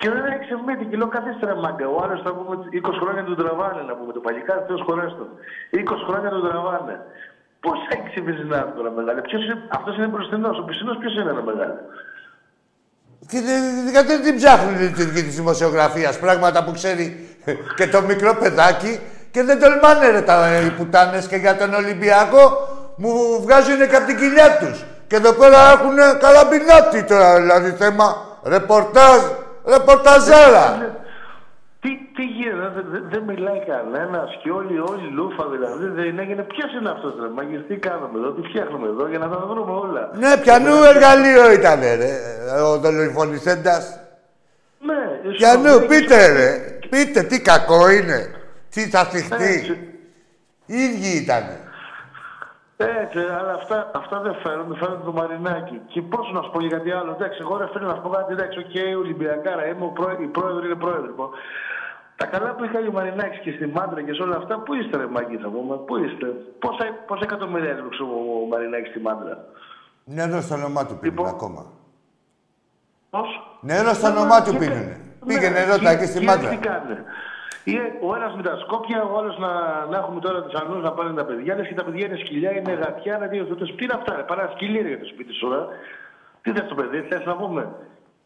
S5: Και δεν έχει ξεμίτη και λέω καθίστε ρε μάγκα. Ο άλλος θα πούμε 20 χρόνια του τραβάνε να πούμε το παλικάρι, Θεός χωρέστο. 20 χρόνια του τραβάνε. Πώς έχει ξεμίσει να έρθει τώρα μεγάλη. Ποιος είναι, αυτός είναι μπροστινός. Ο πισινός ποιος είναι ένα μεγάλο.
S1: Και δεν- γιατί δεν την ψάχνουν η λειτουργία της δημοσιογραφίας, πράγματα που ξέρει και το μικρό παιδάκι και δεν τολμάνε ρε τα οι πουτάνες και για τον Ολυμπιακό μου βγάζουν και από την κοιλιά τους. Και εδώ πέρα έχουν καλαμπινάτι τώρα, δηλαδή θέμα ρεπορτάζ, ρεπορταζάρα.
S5: Τι, τι γίνεται, δεν δεν- δεν μιλάει κανένας και όλοι, όλοι λούφα δηλαδή δεν έγινε. Ποιος είναι αυτός ρε μάγκες, τι κάνουμε εδώ, τι φτιάχνουμε εδώ για να τα βρούμε όλα.
S1: Ναι, πιανού εργαλείο ήταν ρε, ο δολοφονηθέντας.
S5: Ναι,
S1: Πιανού,
S5: στο-
S1: πείτε ρε, πείτε τι κακό είναι, τι θα θυχτεί.
S5: Έτσι,
S1: Οι ίδιοι ήτανε.
S5: έτσι, αλλά αυτά, αυτά δεν φέρνουν, φέρνουν το μαρινάκι. Και πώς να σου πω για κάτι άλλο, εντάξει, εγώ ρε φίλε να σου πω κάτι, εντάξει, οκ, Ολυμπιακάρα, είμαι ο πρόεδρο, η πρόεδρο είναι πρόεδρος. Λοιπόν, τα καλά που είχα ο Μαρινάκης και στη Μάντρα και σε όλα αυτά, πού είστε ρε μάγκη θα πούμε, πού είστε. Πόσα, πόσα εκατομμύρια έδωξε ο Μαρινάκης στη Μάντρα;
S1: Νερό στο όνομά του πίνουν
S5: Λοιπόν.
S1: ακόμα.
S5: Πώς;
S1: Νερό στο
S5: Ναι,
S1: όνομά
S5: ναι,
S1: του
S5: και-
S1: πίνουνε.
S5: ναι,
S1: Πήγαινε ρώτα
S5: και-
S1: εκεί στη
S5: και
S1: Μάντρα.
S5: Τι κάνουν. Ο ένας με τα σκόπια, ο άλλος να, να έχουμε τώρα τους αλλού να πάνε τα παιδιά. Λες και τα παιδιά είναι σκυλιά, είναι γατιά, είναι δύο δότε. Τι είναι αυτά, ρε, παρά σκυλί ρε, για το σπίτι σου, ρε. Τι θες το παιδί, θες να πούμε.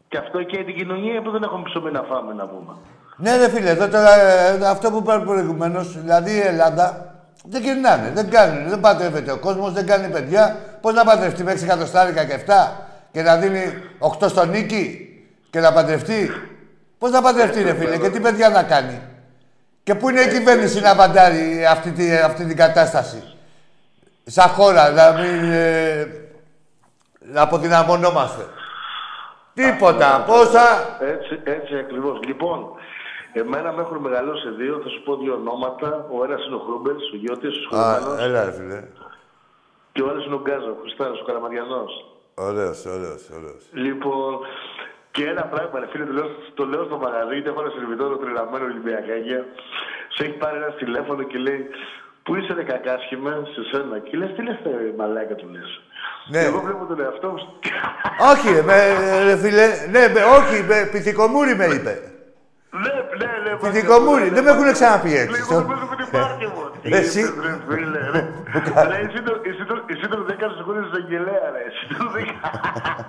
S5: Και αυτό και την κοινωνία που δεν έχουμε ψωμί να φάμε, να πούμε.
S1: Ναι, ρε φίλε, εδώ τώρα ε, αυτό που είπα προηγουμένως, δηλαδή η Ελλάδα δεν γυρνάνε, δεν κάνουν, δεν πατρεύεται ο κόσμος, δεν κάνει παιδιά. Πώς να παντρευτεί με 6 εκατοστάρικα και 7 και να δίνει 8 στον νίκη και να παντρευτεί; Πώς να παντρευτεί, ρε φίλε, και τι παιδιά να κάνει; Και πού είναι η κυβέρνηση να παντάρει αυτή, τη, αυτή την κατάσταση; Σαν χώρα, να μην. Ε, να αποδυναμωνόμαστε. Τίποτα. Πόσα.
S5: Έτσι, έτσι ακριβώς. Λοιπόν, εμένα με έχουν μεγαλώσει δύο. Θα σου πω δύο ονόματα. Ο ένας είναι ο Χρούμπερ, ο Γιώτης, ο
S1: Α,
S5: Σχολιανό.
S1: έλα, ρε φίλε.
S5: Και ο άλλος είναι ο Γκάζο, ο Χριστάρα, ο Καραμαριανός.
S1: Ωραίος, ωραίος, ωραίος.
S5: Λοιπόν, και ένα πράγμα, ρε φίλε, το λέω, το λέω στο μαγαζί, γιατί έχω ένα σερβιτόρο τρελαμένο Ολυμπιακάκια. Σε έχει πάρει ένα τηλέφωνο και λέει, Πού είσαι ρε κακάσχημα, σε σένα; Και λες, τι λες ρε μαλάκα του λες.
S1: Ναι.
S5: Εγώ βλέπω τον εαυτό μου.
S1: Όχι, ρε, με, ρε φίλε. Ναι, με, όχι, με, πυθικομούρη με είπε.
S5: Ναι, ναι, ναι.
S1: Πυθικομούρη, δεν με έχουν ξαναπεί έτσι.
S5: Λίγο δεν με έχουν πάρει μου. Τι
S1: Εσύ.
S5: είπες, ρε φίλε, ρε. Ρε, εσύ το- εσύ το- Εσύ τον δέκανος εγώ της Αγγελέα, ρε. Εσύ τον δέκανος.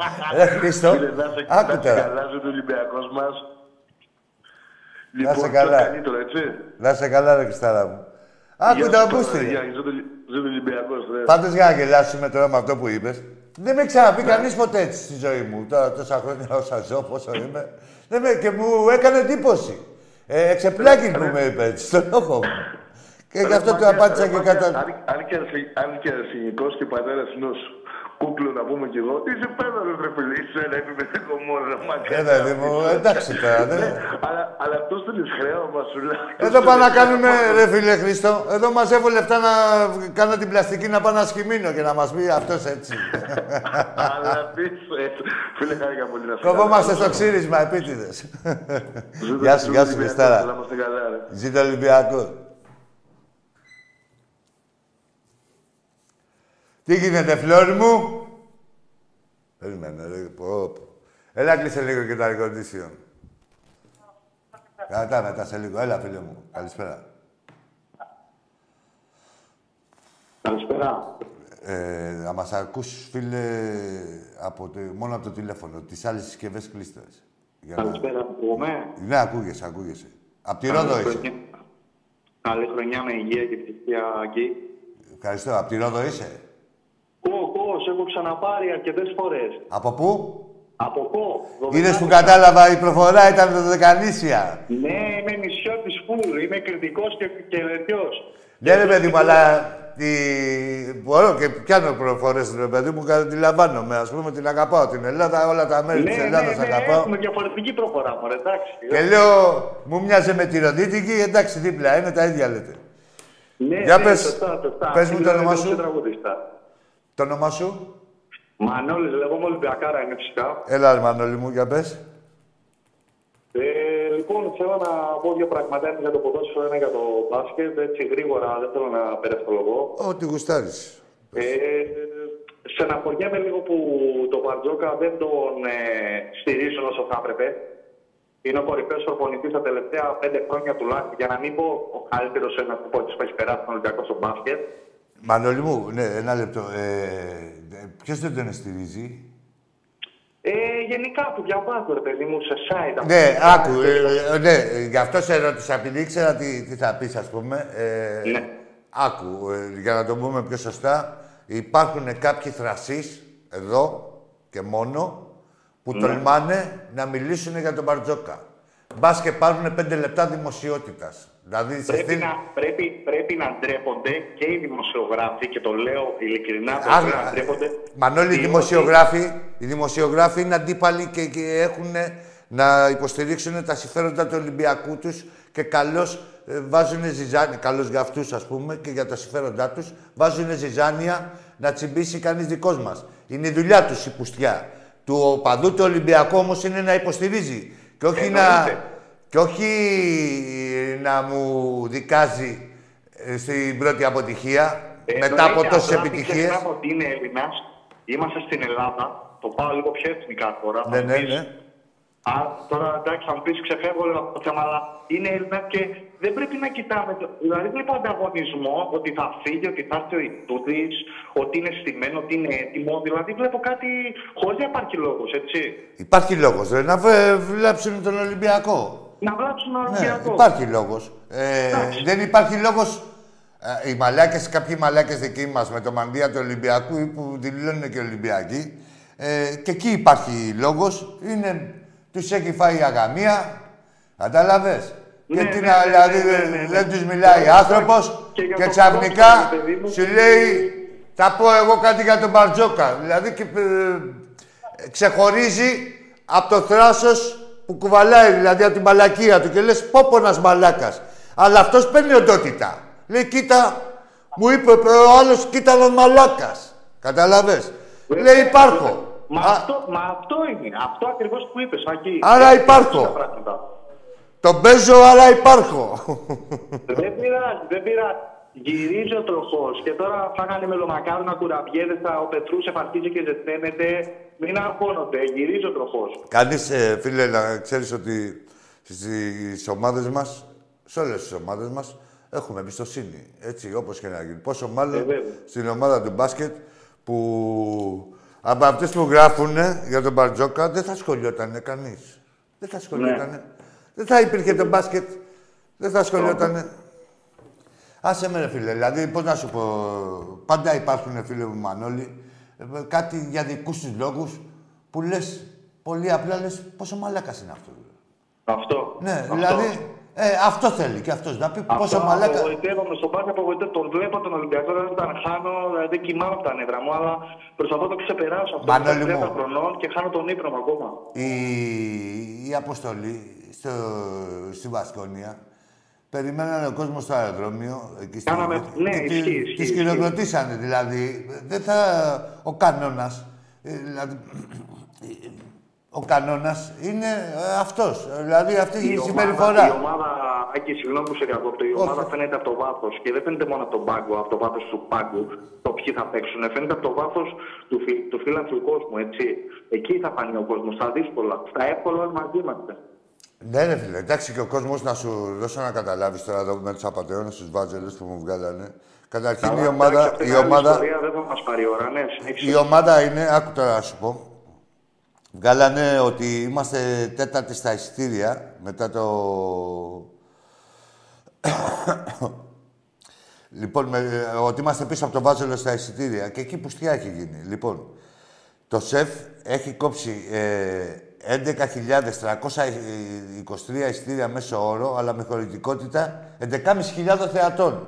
S5: (laughs)
S1: Ρε Χρήστο,
S5: Φίλε, να σε-
S1: άκου
S5: να σε
S1: τώρα.
S5: καλά, ζω το Ολυμπιακός μας.
S1: σε
S5: Λοιπόν,
S1: καλά.
S5: το καλύτερο, έτσι.
S1: Να σε καλά, ρε Χριστάρα μου. Άκου
S5: Γεια
S1: τα
S5: σου,
S1: μπούστη.
S5: Παναγία, Ζω το- ζω το Ολυμπιακός, ρε.
S1: Πάντως για να γελάσουμε τώρα με αυτό που είπες, δεν με ξαναπεί κανείς ποτέ έτσι στη ζωή μου. Τώρα τόσα χρόνια όσα ζω, πόσο είμαι. Δεν με, και μου έκανε εντύπωση. Ε, εξεπλάγει που με είπε έτσι, στον λόγο μου. Και γι' αυτό του απάντησα και κατά.
S5: Αν και αρσι- Αν και αρσενικός και πατέρας ενός κούκλου να πούμε κι εγώ, είσαι πέδαλος ρε φίλε, είσαι ένα επιμετικό μόνο,
S1: Ε, παιδί μου, εντάξει τώρα. δεν-
S5: Αλλά, αλλά αυτό δεν είναι χρέωμα σου λέει.
S1: Εδώ πάμε να κάνουμε, ρε φίλε Χριστό, εδώ μαζεύω λεφτά να κάνω την πλαστική να πάω να σχημίνω και να μας πει αυτός έτσι.
S5: Αλλά πίσω έτσι. Φίλε, χάρηκα πολύ να σου
S1: Κοβόμαστε στο ξύρισμα επίτηδες.
S5: Ζήτω-
S1: Γεια σου,
S5: ζήτω
S1: γεια σου
S5: Ολυμπιακός,
S1: Χριστάρα.
S5: Να είμαστε καλά, ρε.
S1: Ζήτω Ολυμπιακό. Τι γίνεται, φλόρ μου; Περίμενε, ρε. Πω, πω. Έλα, κλείσε λίγο και τα air condition. Κατά, μετά σε λίγο. Έλα, φίλε μου. Καλησπέρα.
S5: Καλησπέρα.
S1: Ε, να μας ακούς, φίλε, από το, μόνο από το τηλέφωνο. Τις άλλες συσκευές κλείστες. Για να-
S3: Καλησπέρα, ακούμε.
S1: Ναι, ακούγεσαι, ακούγεσαι. Απ' τη Ρόδο είσαι.
S3: Καλή χρονιά με υγεία και ευτυχία εκεί.
S1: Ευχαριστώ. Απ' τη Ρόδο είσαι.
S3: Κο, κο, σε έχω ξαναπάρει αρκετές φορές.
S1: Από πού;
S3: Από κο.
S1: Είδες που κατάλαβα η προφορά ήταν το Δεκανήσια.
S3: Ναι, είμαι νησιώτη φουλ. Είμαι κριτικός και, και βελτιός.
S1: Ναι, ρε παιδί μου, αλλά τη... μπορώ και πιάνω προφορές, ρε παιδί μου, αντιλαμβάνομαι. Ας πούμε, την αγαπάω την Ελλάδα, όλα τα μέρη
S3: Ναι,
S1: της
S3: ναι,
S1: Ελλάδας
S3: ναι,
S1: αγαπάω.
S3: έχουμε διαφορετική προφορά μου, εντάξει.
S1: Και λέω, μου μοιάζει με τη Ροδίτικη, εντάξει, δίπλα είναι, τα ίδια λέτε.
S3: Ναι,
S1: Για
S3: ναι,
S1: πες,
S3: σωστά, σωστά.
S1: πες μου το
S3: Φίλε,
S1: όνομά
S3: είμαι
S1: σου.
S3: και τραγουδιστά.
S1: Το όνομά σου;
S3: Μανώλης, λέγομαι Ολυμπιακάρα είναι φυσικά.
S1: Έλα, ρε Μανώλη μου, για πες.
S3: Ε, λοιπόν, θέλω να πω δύο πράγματα. Ένα για το ποδόσφαιρο, ένα για το μπάσκετ. Έτσι γρήγορα, δεν θέλω να περιστολογώ.
S1: Ό,τι γουστάρεις.
S3: Ε, στεναχωριέμαι λίγο που το Μπαρτζόκα δεν τον ε, στηρίζουν όσο θα έπρεπε. Είναι ο κορυφαίος προπονητή τα τελευταία πέντε χρόνια τουλάχιστον. Για να μην πω ο καλύτερος ένας που που έχει περάσει τον Ολυμπιακό στο μπάσκετ.
S1: Μανώλη μου, ναι, ένα λεπτό. Ε, ποιος δεν τον στηρίζει;
S3: Ε, γενικά που διαβάζω, ρε παιδί μου, σε site.
S1: Ναι, άκου. Ε, ε, ναι, γι' αυτό σε ρώτησα, επειδή ήξερα τι, τι θα πεις, ας πούμε. Ε,
S3: Ναι.
S1: Άκου, ε, για να το πούμε πιο σωστά. Υπάρχουν κάποιοι θρασείς, εδώ και μόνο, που τολμάνε να μιλήσουν για τον Μπαρτζόκα. Μπας και πάρουν πέντε λεπτά δημοσιότητας. Δηλαδή, σε
S3: Πρέπει
S1: στείλ...
S3: να, πρέπει, πρέπει να ντρέπονται και οι δημοσιογράφοι και το λέω ειλικρινά,
S1: Α,
S3: πρέπει να ντρέπονται.
S1: Μανώλη, οι
S3: διότι-
S1: δημοσιογράφοι, οι δημοσιογράφοι είναι αντίπαλοι και, και έχουν να υποστηρίξουν τα συμφέροντα του Ολυμπιακού τους και καλώς ε, βάζουν ζυζάνια, καλώς για αυτούς ας πούμε και για τα συμφέροντά τους, βάζουν ζυζάνια να τσιμπήσει κανείς δικός μας. Είναι η δουλειά τους η πουστιά. Του οπαδού του Ολυμπιακού όμως είναι να υποστηρίζει και όχι να...
S3: Εννοείται.
S1: Και όχι να μου δικάζει ε, στην πρώτη αποτυχία, μετά
S3: Εννοείται,
S1: από τόσες
S3: απλά μην
S1: επιτυχίες.
S3: ξεχνάμε ότι είναι Έλληνας. Είμαστε στην Ελλάδα. Το πάω λίγο πιο εθνικά τώρα.
S1: Ναι,
S3: θα μου
S1: ναι,
S3: πεις,
S1: ναι.
S3: Α, τώρα εντάξει, θα μου πεις ξεφεύγω λίγο από το θέμα, αλλά είναι Έλληνας και δεν πρέπει να κοιτάμε. Το... Δηλαδή, βλέπω ανταγωνισμό ότι θα φύγει, ότι θα έρθει ο Ιτούδη, ότι είναι στημένο, ότι είναι έτοιμο. Δηλαδή, βλέπω κάτι χωρίς να υπάρχει λόγος, έτσι.
S1: Υπάρχει λόγος, ρε, να βε- βλάψουν τον Ολυμπιακό.
S3: Να βλάψουν τον
S1: Ναι,
S3: Ολυμπιακό.
S1: υπάρχει λόγος. Ε, δεν υπάρχει λόγος... Ε, οι μαλάκες, κάποιοι μαλάκες δικοί μας με το μανδύα του Ολυμπιακού που δηλώνουν και Ολυμπιακοί, ε, και εκεί υπάρχει λόγος. Είναι, τους έχει φάει η αγαμία, κατάλαβες;
S3: Ναι,
S1: και τι
S3: ναι,
S1: να,
S3: ναι,
S1: δηλαδή,
S3: ναι, ναι, ναι.
S1: δεν τους μιλάει άνθρωπος
S3: Και για
S1: και
S3: το
S1: ξαφνικά
S3: ποδόσφαιρο, παιδί μου,
S1: σου λέει θα πω εγώ κάτι για τον Μπαρτζόκα. Δηλαδή και, ε, ξεχωρίζει από το θράσος που κουβαλάει, δηλαδή από την μαλακία του και λες πόπονας μαλάκας. Αλλά αυτός παίρνει οντότητα. Λέει, κοίτα, μου είπε ο άλλος, κοίτα ένας μαλάκας. Καταλαβες. Λέει, υπάρχω.
S3: Μα,
S1: Α,
S3: αυτό, μα αυτό είναι. Αυτό ακριβώς που είπες, Ακή.
S1: Άρα υπάρχω. τον παίζω, αλλά υπάρχω.
S3: Δεν πειράζει, δεν πειράζει. Γυρίζει ο τροχό και τώρα φάγανε μελομακάρονα κουραμπιέδε. Ο Πετρούσεφ αρχίζει και ζεσταίνεται. Μην αγχώνονται. Γυρίζει ο τροχός.
S1: Κανείς, ε, φίλε, να ξέρεις ότι στις ομάδες μας, σε όλες τις ομάδες μας, έχουμε εμπιστοσύνη. Έτσι, όπως και να γίνει. Πόσο μάλλον
S3: Ε, βέβαια.
S1: στην ομάδα του μπάσκετ που από αυτές που γράφουν για τον Μπαρτζόκα δεν θα σχολιότανε κανείς. Δεν θα σχολιότανε. Δεν θα υπήρχε το μπάσκετ. Δεν θα σχολιότανε. Άσε με ρε φίλε, δηλαδή πώς να σου πω, πάντα υπάρχουν φίλε μου Μανώλη, ε, κάτι για δικούς τους λόγους που λες, πολύ απλά λες πόσο μαλάκας είναι αυτό.
S3: Αυτό.
S1: Ναι,
S3: αυτό.
S1: δηλαδή, ε, αυτό θέλει και αυτός να πει
S3: Αυτό
S1: πόσο μαλάκα...
S3: απογοητεύομαι στον μπάσκετ, απογοητεύομαι. Τον βλέπω τον Ολυμπιακό, δεν τον χάνω, δηλαδή δεν κοιμάμαι από τα νεύρα μου, αλλά προσπαθώ να το ξεπεράσω αυτό.
S1: Μανώλη
S3: Είμαι
S1: μου.
S3: 30 χρονών και χάνω τον ύπνο μου ακόμα.
S1: Η, η αποστολή στο, στη Βασκόνια περιμένανε ο κόσμος στο αεροδρόμιο. Εκεί στη-
S3: Κάναμε- ναι,
S1: και τη-
S3: ισχύει, ισχύει,
S1: Τις
S3: ισχύει.
S1: χειροκροτήσανε δηλαδή. Δεν θα... Ο κανόνας, ε, δηλαδή, ο κανόνας είναι ε, αυτός. Δηλαδή αυτή η,
S3: ομάδα-
S1: συμπεριφορά.
S3: Η ομάδα, Άκη, συγγνώμη που σε διακόπτω, η
S1: Όχι.
S3: ομάδα φαίνεται από το βάθος και δεν φαίνεται μόνο από τον πάγκο, από το βάθος του πάγκου, το ποιοι θα παίξουν. Φαίνεται από το βάθος του, φι, του φίλαθλου κόσμου, έτσι. Εκεί θα φανεί ο κόσμος, στα δύσκολα. Στα εύκολα όλοι μαζί είμαστε.
S1: Ναι, ρε φίλε, εντάξει και ο κόσμος να σου δώσω να καταλάβεις τώρα εδώ με τους απαταιώνες, τους βάτζελε που μου βγάλανε. Καταρχήν η
S3: Καλά,
S1: ομάδα,
S3: εντάξει, αυτή
S1: η
S3: είναι άλλη
S1: ομάδα,
S3: ιστορία, δεν θα μας πάρει ώρα, ναι, συνέχισε.
S1: η ομάδα είναι, άκου τώρα να σου πω. Βγάλανε ότι είμαστε τέταρτη στα εισιτήρια μετά το. λοιπόν, με, ότι είμαστε πίσω από το βάζελο στα εισιτήρια και εκεί που στιά έχει γίνει. Λοιπόν, το ΣΕΦ έχει κόψει ε, 11.323 εισιτήρια μέσω όρο, αλλά με χωρητικότητα 11.500 θεατών.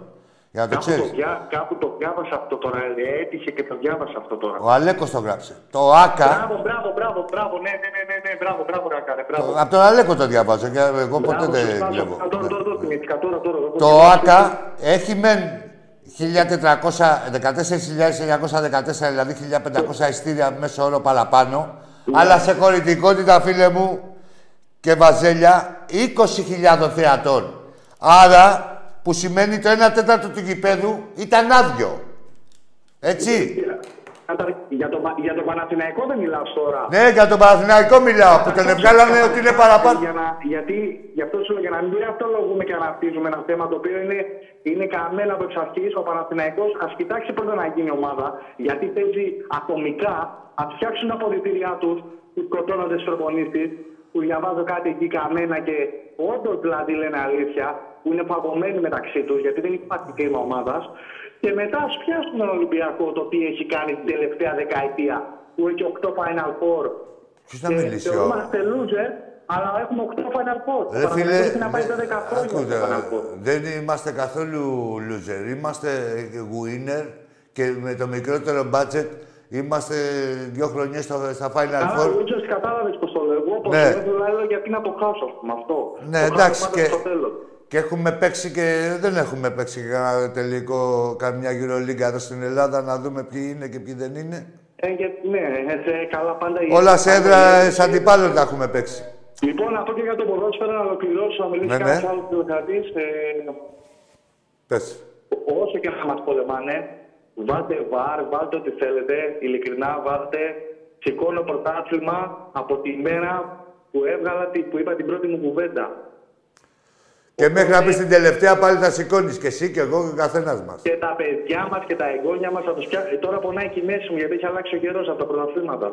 S1: Για να το
S3: Κάπου το,
S1: ξέρεις.
S3: διά, κάπου το διάβασα αυτό τώρα, ε, έτυχε και το διάβασα αυτό τώρα.
S1: Ο Αλέκος το γράψε. Το ΆΚΑ,
S3: Μπράβο, μπράβο, μπράβο, μπράβο, ναι, ναι, ναι, ναι, ναι, μπράβο, μπράβο, Ρακάρε, μπράβο.
S1: από τον Αλέκο το διαβάζω και εγώ ποτέ
S3: Μπράβο,
S1: δεν
S3: σωστά,
S1: βλέπω.
S3: σωστά. Τώρα,
S1: Ναι.
S3: τώρα, τώρα, θυμήθηκα, τώρα, τώρα, τώρα.
S1: Το ΆΚΑ έχει μεν 14.914, δηλαδή 1.500 ειστήρια μέσω όρο παραπάνω, αλλά σε χωρητικότητα, φίλε μου, και βαζέλια 20.000 θεατών. Άρα, που σημαίνει το 1 τέταρτο του γηπέδου ήταν άδειο. Έτσι.
S3: Καταρχήν, Για το, για το Παναθηναϊκό δεν μιλάς τώρα.
S1: Ναι, για τον Παναθηναϊκό μιλάω, που τον βγάλανε ότι είναι παραπάνω.
S3: Για να, γιατί, γι' αυτό σου λέω, για να μην αυτολογούμε και αναπτύσσουμε ένα θέμα το οποίο είναι, είναι καμένα από εξ αρχή. Ο Παναθηναϊκός ας κοιτάξει πρώτα να γίνει ομάδα, γιατί παίζει ατομικά, ας φτιάξουν τα αποδητήριά τους, τους σκοτώνονται στου προπονήσεις, που διαβάζω κάτι εκεί καμένα και όντως δηλαδή λένε αλήθεια, που είναι παγωμένοι μεταξύ τους, γιατί δεν υπάρχει κλίμα ομάδας. Και μετά ας πιάσουν τον Ολυμπιακό το τι έχει κάνει την τελευταία δεκαετία, που έχει 8 Final Four.
S1: Ποιος να
S3: Και
S1: μιλήσει, ο-
S3: Θεωρούμαστε loser, αλλά έχουμε 8 Final Four. Ο
S1: Ρε
S3: Παναθηναϊκός
S1: φίλε,
S3: έχει να πάει τα 10 χρόνια
S1: ακούτε,
S3: στο Final Four.
S1: δεν είμαστε καθόλου loser. Είμαστε winner και με το μικρότερο budget είμαστε δύο χρονιές στα, στα Final
S3: Καλά,
S1: Four.
S3: ο Λούτζος κατάλαβες πως το λέγω, πως
S1: Ναι.
S3: το λέω γιατί να το χάσω, ας πούμε, αυτό.
S1: Ναι,
S3: Το χάνω
S1: εντάξει,
S3: πάντα
S1: και-
S3: στο τέλος.
S1: Και έχουμε παίξει και δεν έχουμε παίξει κανένα τελικό, καμιά γυρολίγκα εδώ στην Ελλάδα να δούμε ποιοι είναι και ποιοι δεν είναι.
S3: Ε, γιατί, ναι, ε, σε καλά πάντα... η-
S1: Όλα σε έδρα
S3: πάντα-
S1: σαν αντιπάλων τα έχουμε παίξει.
S3: Λοιπόν, αυτό και για το ποδόσφαιρο να ολοκληρώσω, να μιλήσει
S1: Ναι,
S3: κανένας
S1: ναι.
S3: άλλος τηλεθεατής. Ε,
S1: Πες.
S3: όσο και να μας πολεμάνε, βάλτε βαρ, βάλτε ό,τι θέλετε, ειλικρινά βάλτε. Σηκώνω πρωτάθλημα από τη μέρα που έβγαλα, τη- που είπα την πρώτη μου κουβέντα.
S1: Και μέχρι να πεις την τελευταία πάλι θα σηκώνεις και εσύ και εγώ και ο καθένας μας.
S3: Και τα παιδιά μας και τα εγγόνια μας θα τους πιάσουν. Τώρα πονάει και η μέση μου γιατί έχει αλλάξει ο καιρός από τα πρωταθλήματα.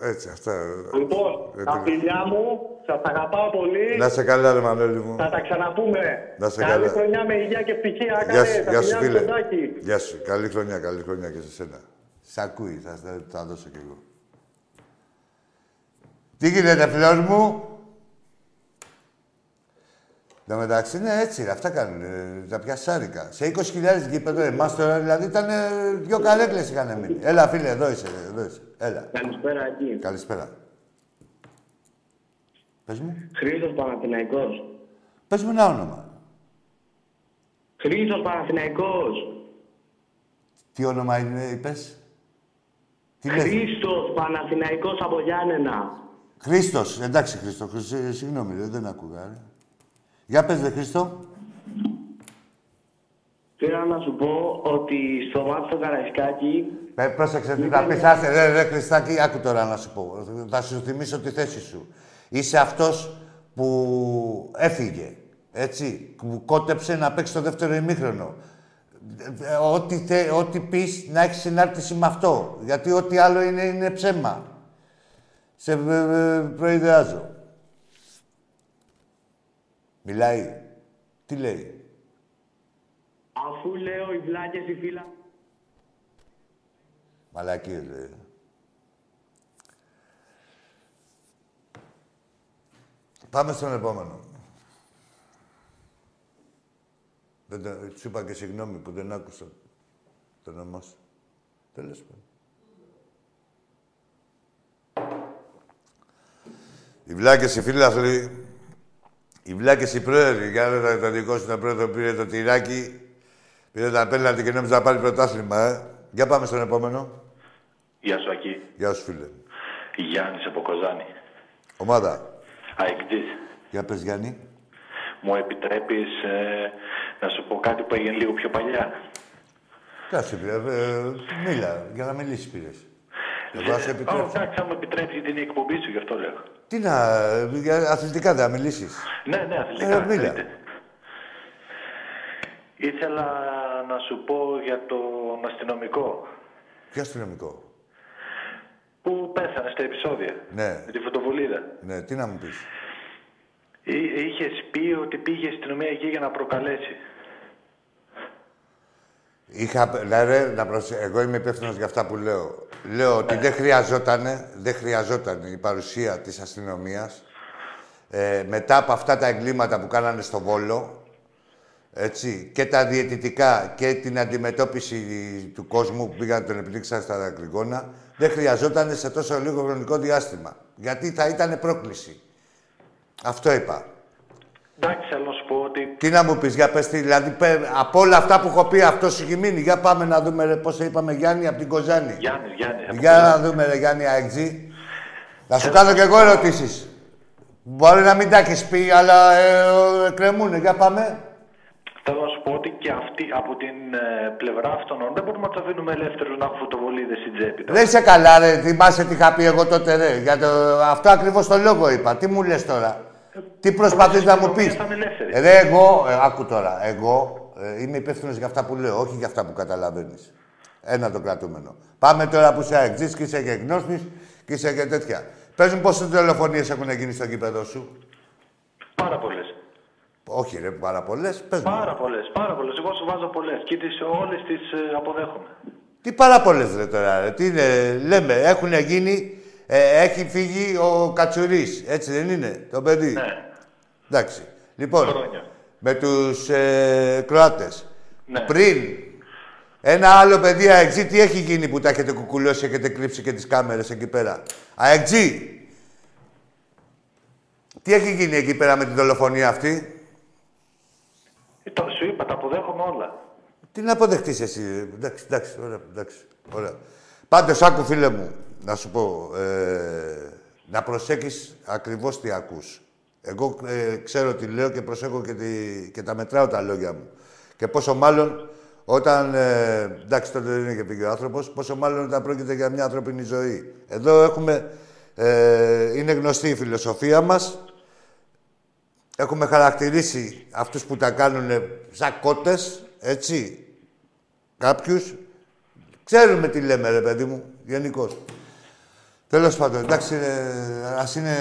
S1: Έτσι, αυτά.
S3: Λοιπόν,
S1: Ε,
S3: τα
S1: τι-
S3: φιλιά μου, σας αγαπάω πολύ.
S1: Να σε καλά, ρε Μανώλη μου.
S3: Θα τα ξαναπούμε.
S1: Να σε
S3: Καλή
S1: καλά.
S3: χρονιά με υγεία και ευτυχία.
S1: Γεια
S3: Άκαρε,
S1: σου,
S3: τα
S1: γεια σου,
S3: φιλιά μου
S1: φίλε.
S3: στον Τάκη.
S1: Γεια σου. Καλή χρονιά, καλή χρονιά και σε σένα. Σ' ακούει, θα, θα, θα δώσω κι εγώ. Τι γίνεται, φιλός μου; Εν τω μεταξύ, ναι, έτσι, ρε, αυτά κάνουν, ε, τα πιασάρικα. Σε 20.000 γήπεδο, εμάς τώρα, δηλαδή, ήταν ε, δυο καρέκλες είχαν μείνει. Έλα, φίλε, εδώ είσαι, εδώ είσαι. Έλα.
S3: Καλησπέρα εκεί.
S1: Καλησπέρα. Πες μου.
S6: Χρήστος Παναθηναϊκός.
S1: Πες μου ένα όνομα.
S6: Χρήστος Παναθηναϊκός.
S1: Τι όνομα είναι, είπες; Τι λες;
S6: Χρήστος Παναθηναϊκός από Γιάννενα.
S1: Χρήστος. Εντάξει, Χρήστο. Χρήστο, ε, Συγγνώμη, ρε, δεν ακούγα. Ρε. Για πες, δε, Χρήστο.
S6: Θέλω να σου πω ότι στο μάτι στο Καραϊσκάκι
S1: Ε, πρόσεξε τι θα πεις. Άσε, ρε, ρε, Χριστάκη, άκου τώρα να σου πω. Θα σου θυμίσω τη θέση σου. Είσαι αυτός που έφυγε, έτσι, που κότεψε να παίξει το δεύτερο ημίχρονο. Ε, Ό,τι, θε, ό,τι πεις να έχεις συνάρτηση με αυτό. Γιατί ό,τι άλλο είναι, είναι ψέμα. Σε ε, ε, προειδεάζω. Μιλάει. Τι λέει.
S6: αφού λέω οι βλάκες οι φύλλα
S1: Μαλακίες, λέει. Πάμε στον επόμενο. Δεν το, σου είπα και συγγνώμη που δεν άκουσα το όνομά σου. Τέλος πάντων. Οι βλάκες οι φίλαθλοι, οι βλάκες οι πρόεδροι, για άλλο το δικό σου τον πρόεδρο πήρε το τυράκι, πήρε τα πέναλτι και νόμιζε να πάρει πρωτάθλημα, ε. Για πάμε στον επόμενο.
S2: Γεια σου, Ακή.
S1: Γεια σου, φίλε.
S2: Γιάννης από Κοζάνη.
S1: Ομάδα.
S2: Αεκτής.
S1: Για πες, Γιάννη.
S2: Μου επιτρέπεις ε, να σου πω κάτι που έγινε λίγο πιο παλιά;
S1: Κάτσε, πήρε. Ε, μίλα, για να μιλήσεις πήρες. Εγώ θα σε
S2: Ω,
S1: επιτρέψω.
S2: Εντάξει, αν μου επιτρέψει γιατί είναι η εκπομπή σου, γι' αυτό λέω.
S1: Τι να, για αθλητικά δεν θα μιλήσεις.
S2: Ναι, ναι, αθλητικά.
S1: Ε, μίλα.
S2: εννοείται. Ήθελα να σου πω για τον αστυνομικό
S1: Ποιο αστυνομικό;
S2: που πέθανε στα επεισόδια.
S1: Ναι,
S2: Με τη φωτοβολίδα.
S1: ναι, τι να μου πεις.
S2: Είχες πει ότι πήγε η αστυνομία εκεί για να προκαλέσει.
S1: Είχα, δηλαδή, να προσε... εγώ είμαι υπεύθυνος για αυτά που λέω. Λέω ότι δεν χρειαζόταν, δεν χρειαζόταν η παρουσία της αστυνομίας ε, μετά από αυτά τα εγκλήματα που κάνανε στο Βόλο, έτσι, και τα διαιτητικά και την αντιμετώπιση του κόσμου που πήγαν τον επιλήξαν στα δακρυγόνα, δεν χρειαζόταν σε τόσο λίγο χρονικό διάστημα. Γιατί θα ήταν πρόκληση. Αυτό είπα.
S2: Εντάξει, θέλω να σου πω ότι
S1: Τι να μου πεις, για πες τι, δηλαδή πε- από όλα αυτά που έχω πει αυτός σου έχει μείνει. Για πάμε να δούμε ρε, πώς είπαμε Γιάννη από την Κοζάνη.
S2: Γιάννη, Γιάννη. από
S1: Για να δούμε ρε Γιάννη Αεξή. Να σου κάνω κι εγώ ερωτήσεις. Μπορεί να μην τα έχεις πει, αλλά ε, κρεμούνε. Για πάμε.
S2: Θέλω να σου πω ότι και αυτοί από την ε, πλευρά αυτών δεν μπορούμε να του αφήνουμε ελεύθερους να έχουν φωτοβολίδες στην τσέπη.
S1: Δεν είσαι καλά ρε, θυμάσαι τι είχα πει εγώ τότε ρε. Για το, αυτό ακριβώς το λόγο είπα. Τι μου λες τώρα; Τι προσπαθείς να μου πεις;
S2: Θα είναι ελεύθεροι.
S1: Ε, Ρε, εγώ, ε, άκου τώρα, εγώ ε, είμαι υπεύθυνος για αυτά που λέω, όχι για αυτά που καταλαβαίνεις. Ένα το κρατούμενο. Πάμε τώρα που είσαι αεξής και είσαι και γνώστης και είσαι και τέτοια. Πες μου πόσες δολοφονίες έχουν γίνει στο κήπεδο σου;
S2: Πάρα πολλές.
S1: Όχι ρε, πάρα πολλές. Πες μου.
S2: Πάρα πολλές. Πάρα πολλές. Εγώ σου βάζω πολλές και τις, όλες τις αποδέχομαι.
S1: Τι πάρα πολλές ρε τώρα, ρε. Τι είναι, λέμε, έχουν γίνει, ε, έχει φύγει ο Κατσουρής, έτσι δεν είναι, το παιδί;
S2: Ναι.
S1: Εντάξει. Λοιπόν,
S2: Χρόνια.
S1: με τους ε, Κροάτες.
S2: Ναι.
S1: Πριν ένα άλλο παιδί αεξή, τι έχει γίνει που τα έχετε κουκουλώσει και έχετε κρύψει και τις κάμερες εκεί πέρα; Αεξή. Τι έχει γίνει εκεί πέρα με την δολοφονία αυτή;
S2: Ε, το, σου είπα, τα αποδέχομαι όλα.
S1: Τι να αποδεχτείς εσύ. Εντάξει, εντάξει, ωραία, εντάξει, ωραία. Πάντως, άκου φίλε μου, να σου πω, ε, να προσέχεις ακριβώς τι ακούς. Εγώ ε, ξέρω τι λέω και προσέχω και, τη, και τα μετράω τα λόγια μου. Και πόσο μάλλον όταν, ε, εντάξει τότε δεν είναι και πήγε ο άνθρωπος, πόσο μάλλον όταν πρόκειται για μια ανθρώπινη ζωή. Εδώ έχουμε, ε, είναι γνωστή η φιλοσοφία μας, Έχουμε χαρακτηρίσει αυτούς που τα κάνουν σαν κότες, έτσι. Κάποιους. Ξέρουμε τι λέμε, ρε παιδί μου, γενικώς. Τέλος πάντων, εντάξει, ε, ας είναι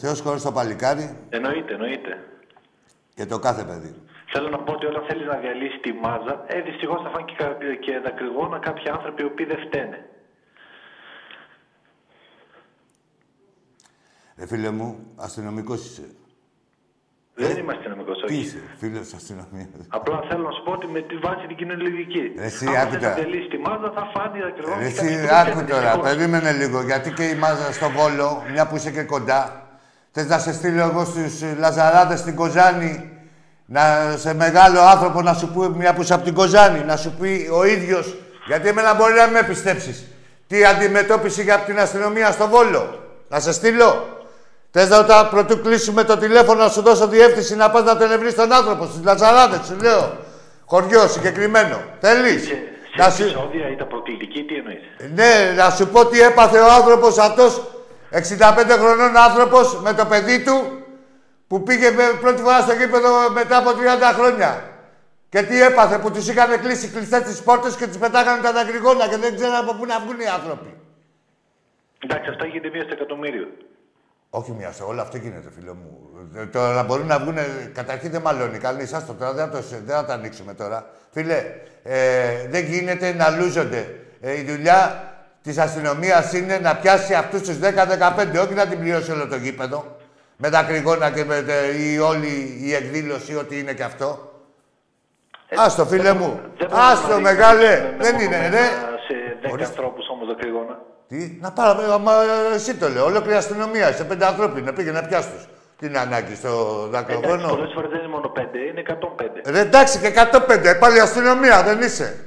S1: Θεός χωρίς το παλικάρι
S2: Εννοείται, εννοείται.
S1: και το κάθε παιδί.
S2: Θέλω να πω ότι όταν θέλεις να διαλύσεις τη μάζα, ε, δυστυχώς θα φάνε και, κα- και δακρυγόνα κάποιοι άνθρωποι οι οποίοι δεν φταίνε.
S1: Ρε φίλε μου, αστυνομικός είσαι.
S2: Δεν είμαι αστυνομικό,
S1: Τι
S2: όχι.
S1: είσαι, φίλος της αστυνομίας.
S2: Απλά θέλω να σου πω ότι με τη βάση την κοινωνική.
S1: Εσύ,
S2: Αν
S1: άκου
S2: θέλει
S1: τώρα.
S2: να διαλύσει τη μάζα, θα φάνει δακρυγόνα.
S1: Ρε
S2: και κάποιοι
S1: Εσύ,
S2: που δεν
S1: άκου
S2: φταίνε,
S1: τώρα,
S2: δυστυχώς.
S1: περίμενε λίγο, γιατί και η μάζα στο Βόλο, μια που είσαι και κοντά, Θες να σε στείλω εγώ στους ε, Λαζαράδες στην Κοζάνη, να, σε μεγάλο άνθρωπο να σου πει μια που είσαι από την Κοζάνη, να σου πει ο ίδιος, γιατί εμένα μπορεί να με πιστέψεις, τι αντιμετώπιση για από την αστυνομία στο Βόλο. Να σε στείλω. Θες να όταν πρωτού κλείσουμε το τηλέφωνο να σου δώσω διεύθυνση να πας να τον ευρείς τον άνθρωπο στους Λαζαράδες, σου λέω. Χωριό συγκεκριμένο. Θέλεις;
S2: Σε,
S1: Να
S2: σε
S1: σου...
S2: επεισόδια ήταν προκλητική, τι εννοείς;
S1: Ναι, να σου πω τι έπαθε ο άνθρωπος αυτός, 65 χρονών άνθρωπος, με το παιδί του, που πήγε με πρώτη φορά στο γήπεδο μετά από 30 χρόνια. Και τι έπαθε, που τους είχαν κλείσει κλειστές τις πόρτες και τους πετάγανε τα δακρυγόνα και δεν ξέραν από πού να βγουν οι άνθρωποι.
S2: Εντάξει, αυτά γίνεται μία στο εκατομμύριο.
S1: Όχι μία σε όλα, αυτό γίνεται, φίλο μου. Ε, Τώρα να μπορούν να βγουν. Καταρχήν δεν μαλώνει. Καλή σας το τώρα, δεν θα το, δεν θα το ανοίξουμε τώρα. Φίλε, ε, δεν γίνεται να λούζονται. Ε, η δουλειά της αστυνομίας είναι να πιάσει αυτούς τους 10-15, όχι να την πληρώσει όλο το γήπεδο. Με τα κρυγόνα και με τε- ή όλη η εκδήλωση, ό,τι είναι και αυτό. Άστο, φίλε μου.
S2: Δεν μπορούμε να
S1: Άστο,
S2: ρίχνουμε
S1: μεγάλε.
S2: με-
S1: Δεν είναι,
S2: μεμονωμένα
S1: ναι.
S2: Σε 10
S1: Ορίστε.
S2: ανθρώπους όμως δακρυγόνα.
S1: Τι, να πάρω, μα εσύ το λέω, ολόκληρη αστυνομία, σε πέντε ανθρώπινο, πήγε να πιάσει τους. Τι είναι ανάγκη στο
S2: Εντάξει,
S1: δακρυγόνο.
S2: πολλές φορές δεν είναι μόνο 5, είναι 105.
S1: Ρε εντάξει και 105, πάλι αστυνομία δεν είσαι.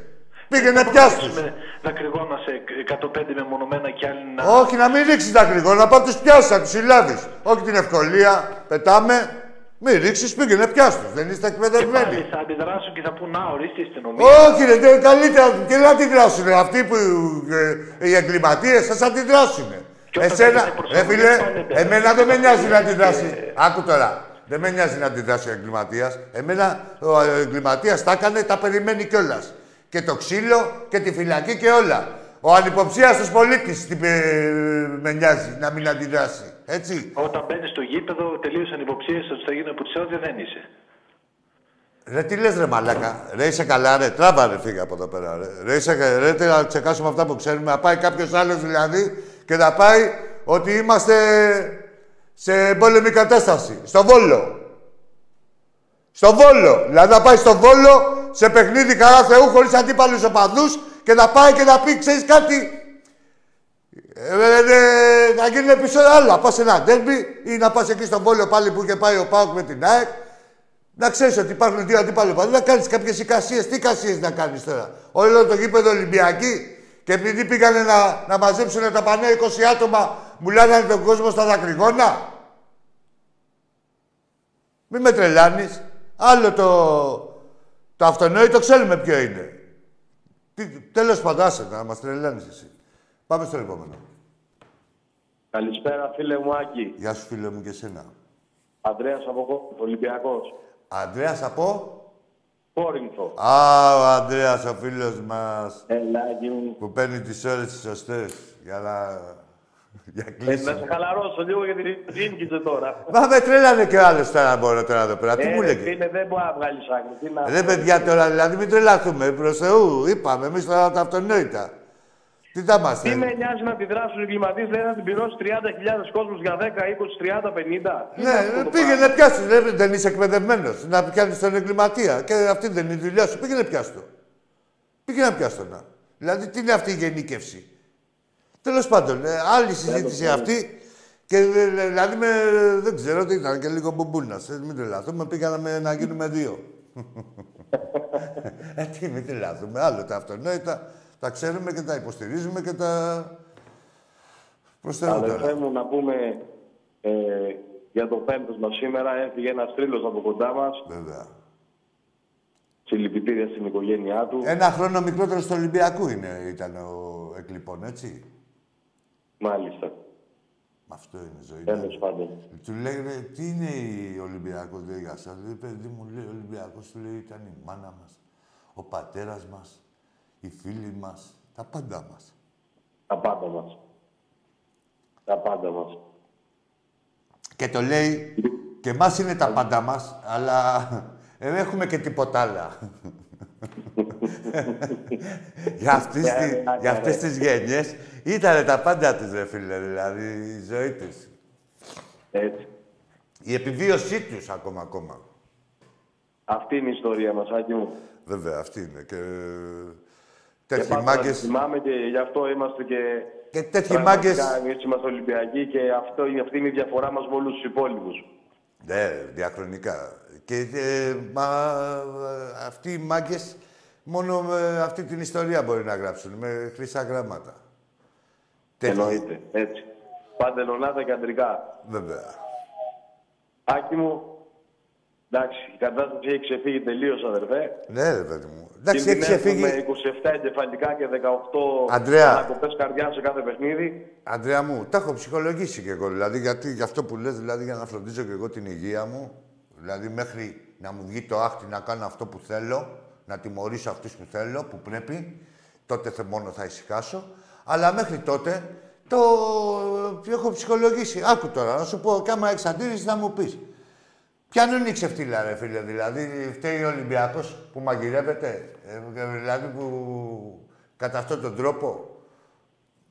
S1: Πήγαινε πιάσ' τους.
S2: Με δακρυγόνα σε 105 μεμονωμένα και άλλοι να.
S1: Όχι, να μην ρίξεις δακρυγόνα, να πάω τους πιάσεις, να τους συλλάβεις. Όχι την ευκολία, πετάμε. Μην ρίξεις, πήγαινε πιάσ' τους. Δεν είστε
S2: Και πάλι
S1: εκπαιδευμένοι.
S2: θα αντιδράσουν και θα πούν Να, ορίστε η αστυνομία.
S1: Όχι ρε, δεν- καλύτερα και να αντιδράσουν. Αυτοί που ε, οι εγκληματίες σας αντιδράσουν.
S2: Και όταν
S1: Εσένα,
S2: έχετε
S1: ρε
S2: προσωπική
S1: φίλε,
S2: πάντα,
S1: εμένα δεν με νοιάζει να
S2: και-
S1: αντιδράσει. Άκου τώρα. Δεν με νοιάζει να αντιδράσει ο εγκληματίας. Εμένα ο εγκληματίας τα έκανε, τα περιμένει κιόλας. Και το ξύλο και τη φυλακή και όλα. Ο ανυποψίαστος πολίτης με νοιάζει να μην αντιδράσει. Έτσι.
S2: Όταν μπαίνεις στο γήπεδο, τελείωσαν υποψίες ότι θα γίνουν επεισόδιο, δεν είσαι.
S1: Ρε τι λες ρε μαλάκα. Ρε είσαι καλά ρε. Τράβα ρε φύγα από εδώ πέρα ρε. Ρε είσαι ρε τι να τσεκάσουμε αυτά που ξέρουμε. Να πάει κάποιος άλλος δηλαδή και να πάει ότι είμαστε σε πόλεμη κατάσταση. Στο Βόλο. Στο Βόλο. Δηλαδή να πάει στο Βόλο σε παιχνίδι χαρά Θεού χωρίς αντίπαλους οπαδούς και να πάει και να πει ξέρεις κάτι ε, ε, ε, να γίνει επεισόδιο άλλο. Να πας σε ένα ντέρμπι ή να πας εκεί στον Βόλο πάλι που είχε πάει ο Πάουκ με την ΑΕΚ να ξέρεις ότι υπάρχουν δύο αντίπαλοι παντού, να κάνεις κάποιες εικασίες. Τι εικασίες να κάνεις τώρα; Όλο το γήπεδο Ολυμπιακή και επειδή πήγανε να, να μαζέψουν τα πανέα 20 άτομα, μου λάγανε τον κόσμο στα δακρυγόνα. Μη με τρελάνεις. Άλλο το, το αυτονόητο ξέρουμε ποιο είναι. Τέλος πάντων, άσε να μας τρελάνεις εσύ. Πάμε στο επόμενο.
S5: Καλησπέρα, φίλε μου Άκη.
S1: Γεια σου, φίλε μου και εσένα.
S5: Ανδρέας από Κόκκινο, Ολυμπιακός.
S1: Ανδρέας από...
S5: Πόρινθο.
S1: Α, ο Ανδρέας, ο φίλος μας.
S5: Έλα, Άκη μου.
S1: Που παίρνει τις ώρες τις σωστές για να... για
S5: Ε,
S1: κλείσιμο.
S5: να σε χαλαρώσω λίγο γιατί ρίμκιζε τώρα.
S1: Μα με τρέλανε και ο άλλος τώρα μπορώ τώρα εδώ πέρα. Τι
S5: Ε,
S1: μου
S5: ρε,
S1: λέγε;
S5: Φίλε, δεν μπορεί να βγάλεις άκρη. Τι να...
S1: Ρε παιδιά τώρα, δηλαδή μην τρελαθούμε. Προς Θεού, είπαμε εμείς τώρα τα αυτονόητα. Τι θα είμαστε.
S5: Τι με νοιάζει να αντιδράσουν οι εγκληματίες, λένε να την πληρώσει 30.000 κόσμους για 10, 20, 30, 50. Τι είναι αυτό
S1: Ναι,
S5: το
S1: πήγαινε
S5: πράγμα.
S1: πιάσου. Ρε, δεν είσαι εκπαιδευμένος να πιάνεις τον εγκληματία. Και αυτή δεν είναι η δουλειά σου. Πήγαινε πιάσου το. Πήγαινε πιάσου το να. Δηλαδή, τι είναι αυτή η γενίκευση; Τέλος πάντων, ε, άλλη συζήτηση αυτή. Και ε, δηλαδή, με, δεν ξέρω τι ήταν και λίγο μπουμπούνας. Ε, μην τρελαθούμε, πήγαμε να γίνουμε δύο. (laughs) ε, τι, μην τρελαθούμε. Άλλο τα αυτονόητα. Τα ξέρουμε και τα υποστηρίζουμε και τα. Προς Θεού τώρα.
S5: Αδερφέ μου, να πούμε ε, για το πέμπτος μας σήμερα έφυγε ένας τρίλος από κοντά μας.
S1: Βέβαια.
S5: Συλληπιτήρια στην οικογένειά του.
S1: Ένα χρόνο μικρότερο στο Ολυμπιακού είναι, ήταν ο εκλειπών, έτσι;
S5: Μάλιστα.
S1: Μ' αυτό είναι η ζωή.
S5: Τέλος πάντων.
S1: Του λέει, ρε, τι είναι η Ολυμπιακός, λέει για σας. Λέει, παιδί μου, λέει, ο Ολυμπιακός, του λέει, ήταν η μάνα μας, ο πατέρας μας, οι φίλοι μας, τα πάντα μας.
S5: Τα πάντα μας. Τα πάντα μας.
S1: Και το λέει, και εμάς είναι τα πάντα μας, αλλά δεν έχουμε και τίποτα άλλα. (laughs) για, αυτές,
S5: Ναι,
S1: τις,
S5: ναι,
S1: για
S5: ναι.
S1: αυτές τις γένιες ήταν τα πάντα της, ρε φίλε, δηλαδή, η ζωή της.
S5: Έτσι.
S1: Η επιβίωσή τους ακόμα ακόμα.
S5: Αυτή είναι η ιστορία μας, Άκη μου.
S1: Βέβαια, αυτή είναι. Και Τέτοιοι
S5: πάντα
S1: μάγκες-
S5: Θυμάμαι και γι' αυτό είμαστε και.
S1: Και τέτοιοι
S5: πραγματικά
S1: μάγκες-
S5: Εμείς είμαστε Ολυμπιακοί και αυτό, είναι- αυτή είναι η διαφορά μας με όλους τους υπόλοιπους.
S1: Ναι, διαχρονικά. Και ε, μα, ε, αυτοί οι μάγκες μόνο με αυτή την ιστορία μπορεί να γράψουν, με χρυσά γράμματα. Τέτοιοι,
S5: Εννοείται. Έτσι. Παντελονάτα και αντρικά.
S1: βέβαια.
S5: Άκη μου, εντάξει, η κατάσταση έχει ξεφύγει τελείως, αδερφέ.
S1: Ναι, ρε παιδί μου. Εντάξει, έχει
S5: Κινδυνεύουμε
S1: ξεφύγει.
S5: 27 εγκεφαλικά και 18
S1: Αντρέα.
S5: ανακοπές καρδιάς σε κάθε παιχνίδι.
S1: Αντρέα μου, τα έχω ψυχολογήσει και εγώ. Δηλαδή, γιατί για αυτό που λες, δηλαδή, για να φροντίζω και εγώ την υγεία μου, δηλαδή, μέχρι να μου βγει το άχτι να κάνω αυτό που θέλω, να τιμωρήσω αυτούς που θέλω, που πρέπει, τότε θε- μόνο θα ησυχάσω. Αλλά μέχρι τότε το έχω ψυχολογήσει. Άκου τώρα, να σου πω, και άμα έχεις αντίρρηση να μου πεις. Ποιανού είναι η ξεφτύλα, ρε φίλε, δηλαδή, φταίει ο Ολυμπιακός που μαγειρεύεται, ε, δηλαδή, που κατά αυτόν τον τρόπο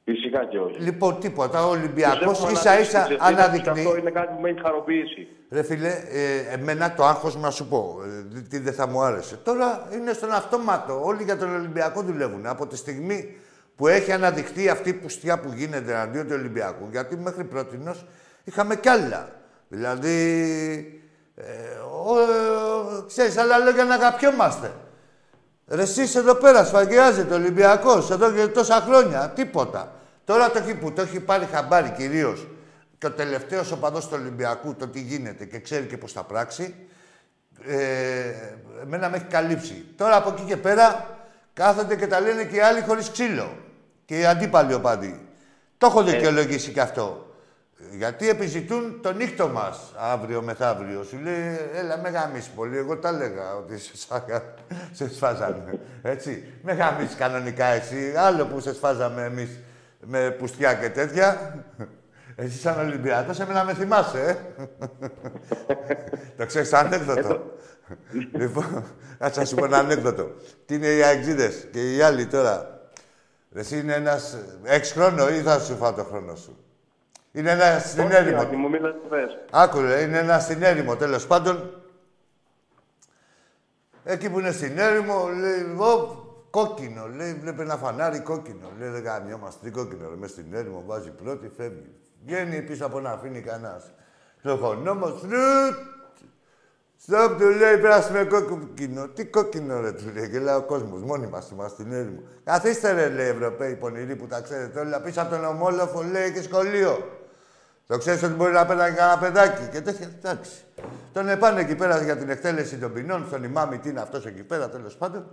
S5: Φυσικά και όχι.
S1: Λοιπόν, τίποτα. Ο Ολυμπιακός
S5: Τους έχουμε
S1: ίσα ίσα
S5: αναδείξει τις ευθύνες τους και
S1: αναδεικνύει.
S5: Αυτό είναι κάτι που με έχει χαροποιήσει.
S1: Ρε φίλε, ε, εμένα το άγχος να σου πω, ε, τι δεν θα μου άρεσε. Τώρα είναι στον αυτόματο. Όλοι για τον Ολυμπιακό δουλεύουν. Από τη στιγμή που έχει αναδειχθεί αυτή η πουστιά που γίνεται εναντίον του Ολυμπιακού, γιατί μέχρι πρότινος είχαμε κι άλλα. Δηλαδή, ε, ο, ε, ξέρεις, άλλα λόγια να αγαπιόμαστε. Ρε εσείς εδώ πέρα σφαγιάζεται ο Ολυμπιακός, εδώ και τόσα χρόνια, τίποτα. Τώρα το έχει που το έχει πάρει χαμπάρι κυρίως και ο τελευταίος οπαδός του Ολυμπιακού το τι γίνεται και ξέρει και πώς θα πράξει, ε, εμένα με έχει καλύψει. Τώρα από εκεί και πέρα κάθονται και τα λένε και οι άλλοι χωρίς ξύλο. Και οι αντίπαλοι οπαδοί. Το έχω δικαιολογήσει και αυτό. Γιατί επιζητούν το νύχτο μας αύριο μεθαύριο. Σου λέει, έλα με γαμίσεις πολύ. Εγώ τα έλεγα ότι σε, σφάγα, σε σφάζανε. Έτσι. Με γαμίσεις κανονικά εσύ. Άλλο που σε σφάζαμε εμείς με πουστιά και τέτοια. Εσύ σαν Ολυμπιακός, εμένα με θυμάσαι, ε. το ξέρεις ανέκδοτο. λοιπόν, κάτσε να σου πω ένα ανέκδοτο. Τι είναι οι αεξίδες και οι άλλοι τώρα; Εσύ είναι ένας... Έχεις χρόνο ή θα σου φάω το χρόνο σου; Είναι ένα στην
S5: Όχι,
S1: έρημο.
S5: Άκη μου, μίλα τι θες.
S1: Άκου ρε, είναι ένα στην έρημο, τέλος πάντων. Εκεί που είναι στην έρημο, λέει, «Ω, κόκκινο, λέει, βλέπει ένα φανάρι κόκκινο. Λέει, δεν γαμιόμαστε, τι κόκκινο, ρε, μες στην έρημο, βάζει πρώτη, φεύγει. Βγαίνει πίσω από να αφήνει κανένας. Το χωνόμος, στρουτ, Στοπ, του λέει, πράσινο κόκκινο. Τι κόκκινο, ρε, του λέει. Γελάει ο κόσμος. Μόνοι μας είμαστε στην έρημο. Καθίστε, ρε, λέει, Ευρωπαίοι πονηροί που τα ξέρετε όλα. Πίσω από τον ομόλοφο, λέει, και σχολείο. Το ξέρεις ότι μπορεί να πέταγε κανένα παιδάκι και τέτοια. Εντάξει. Τον επάνε εκεί πέρα για την εκτέλεση των ποινών, στον ημάμι, τι είναι αυτός εκεί πέρα, τέλος πάντων.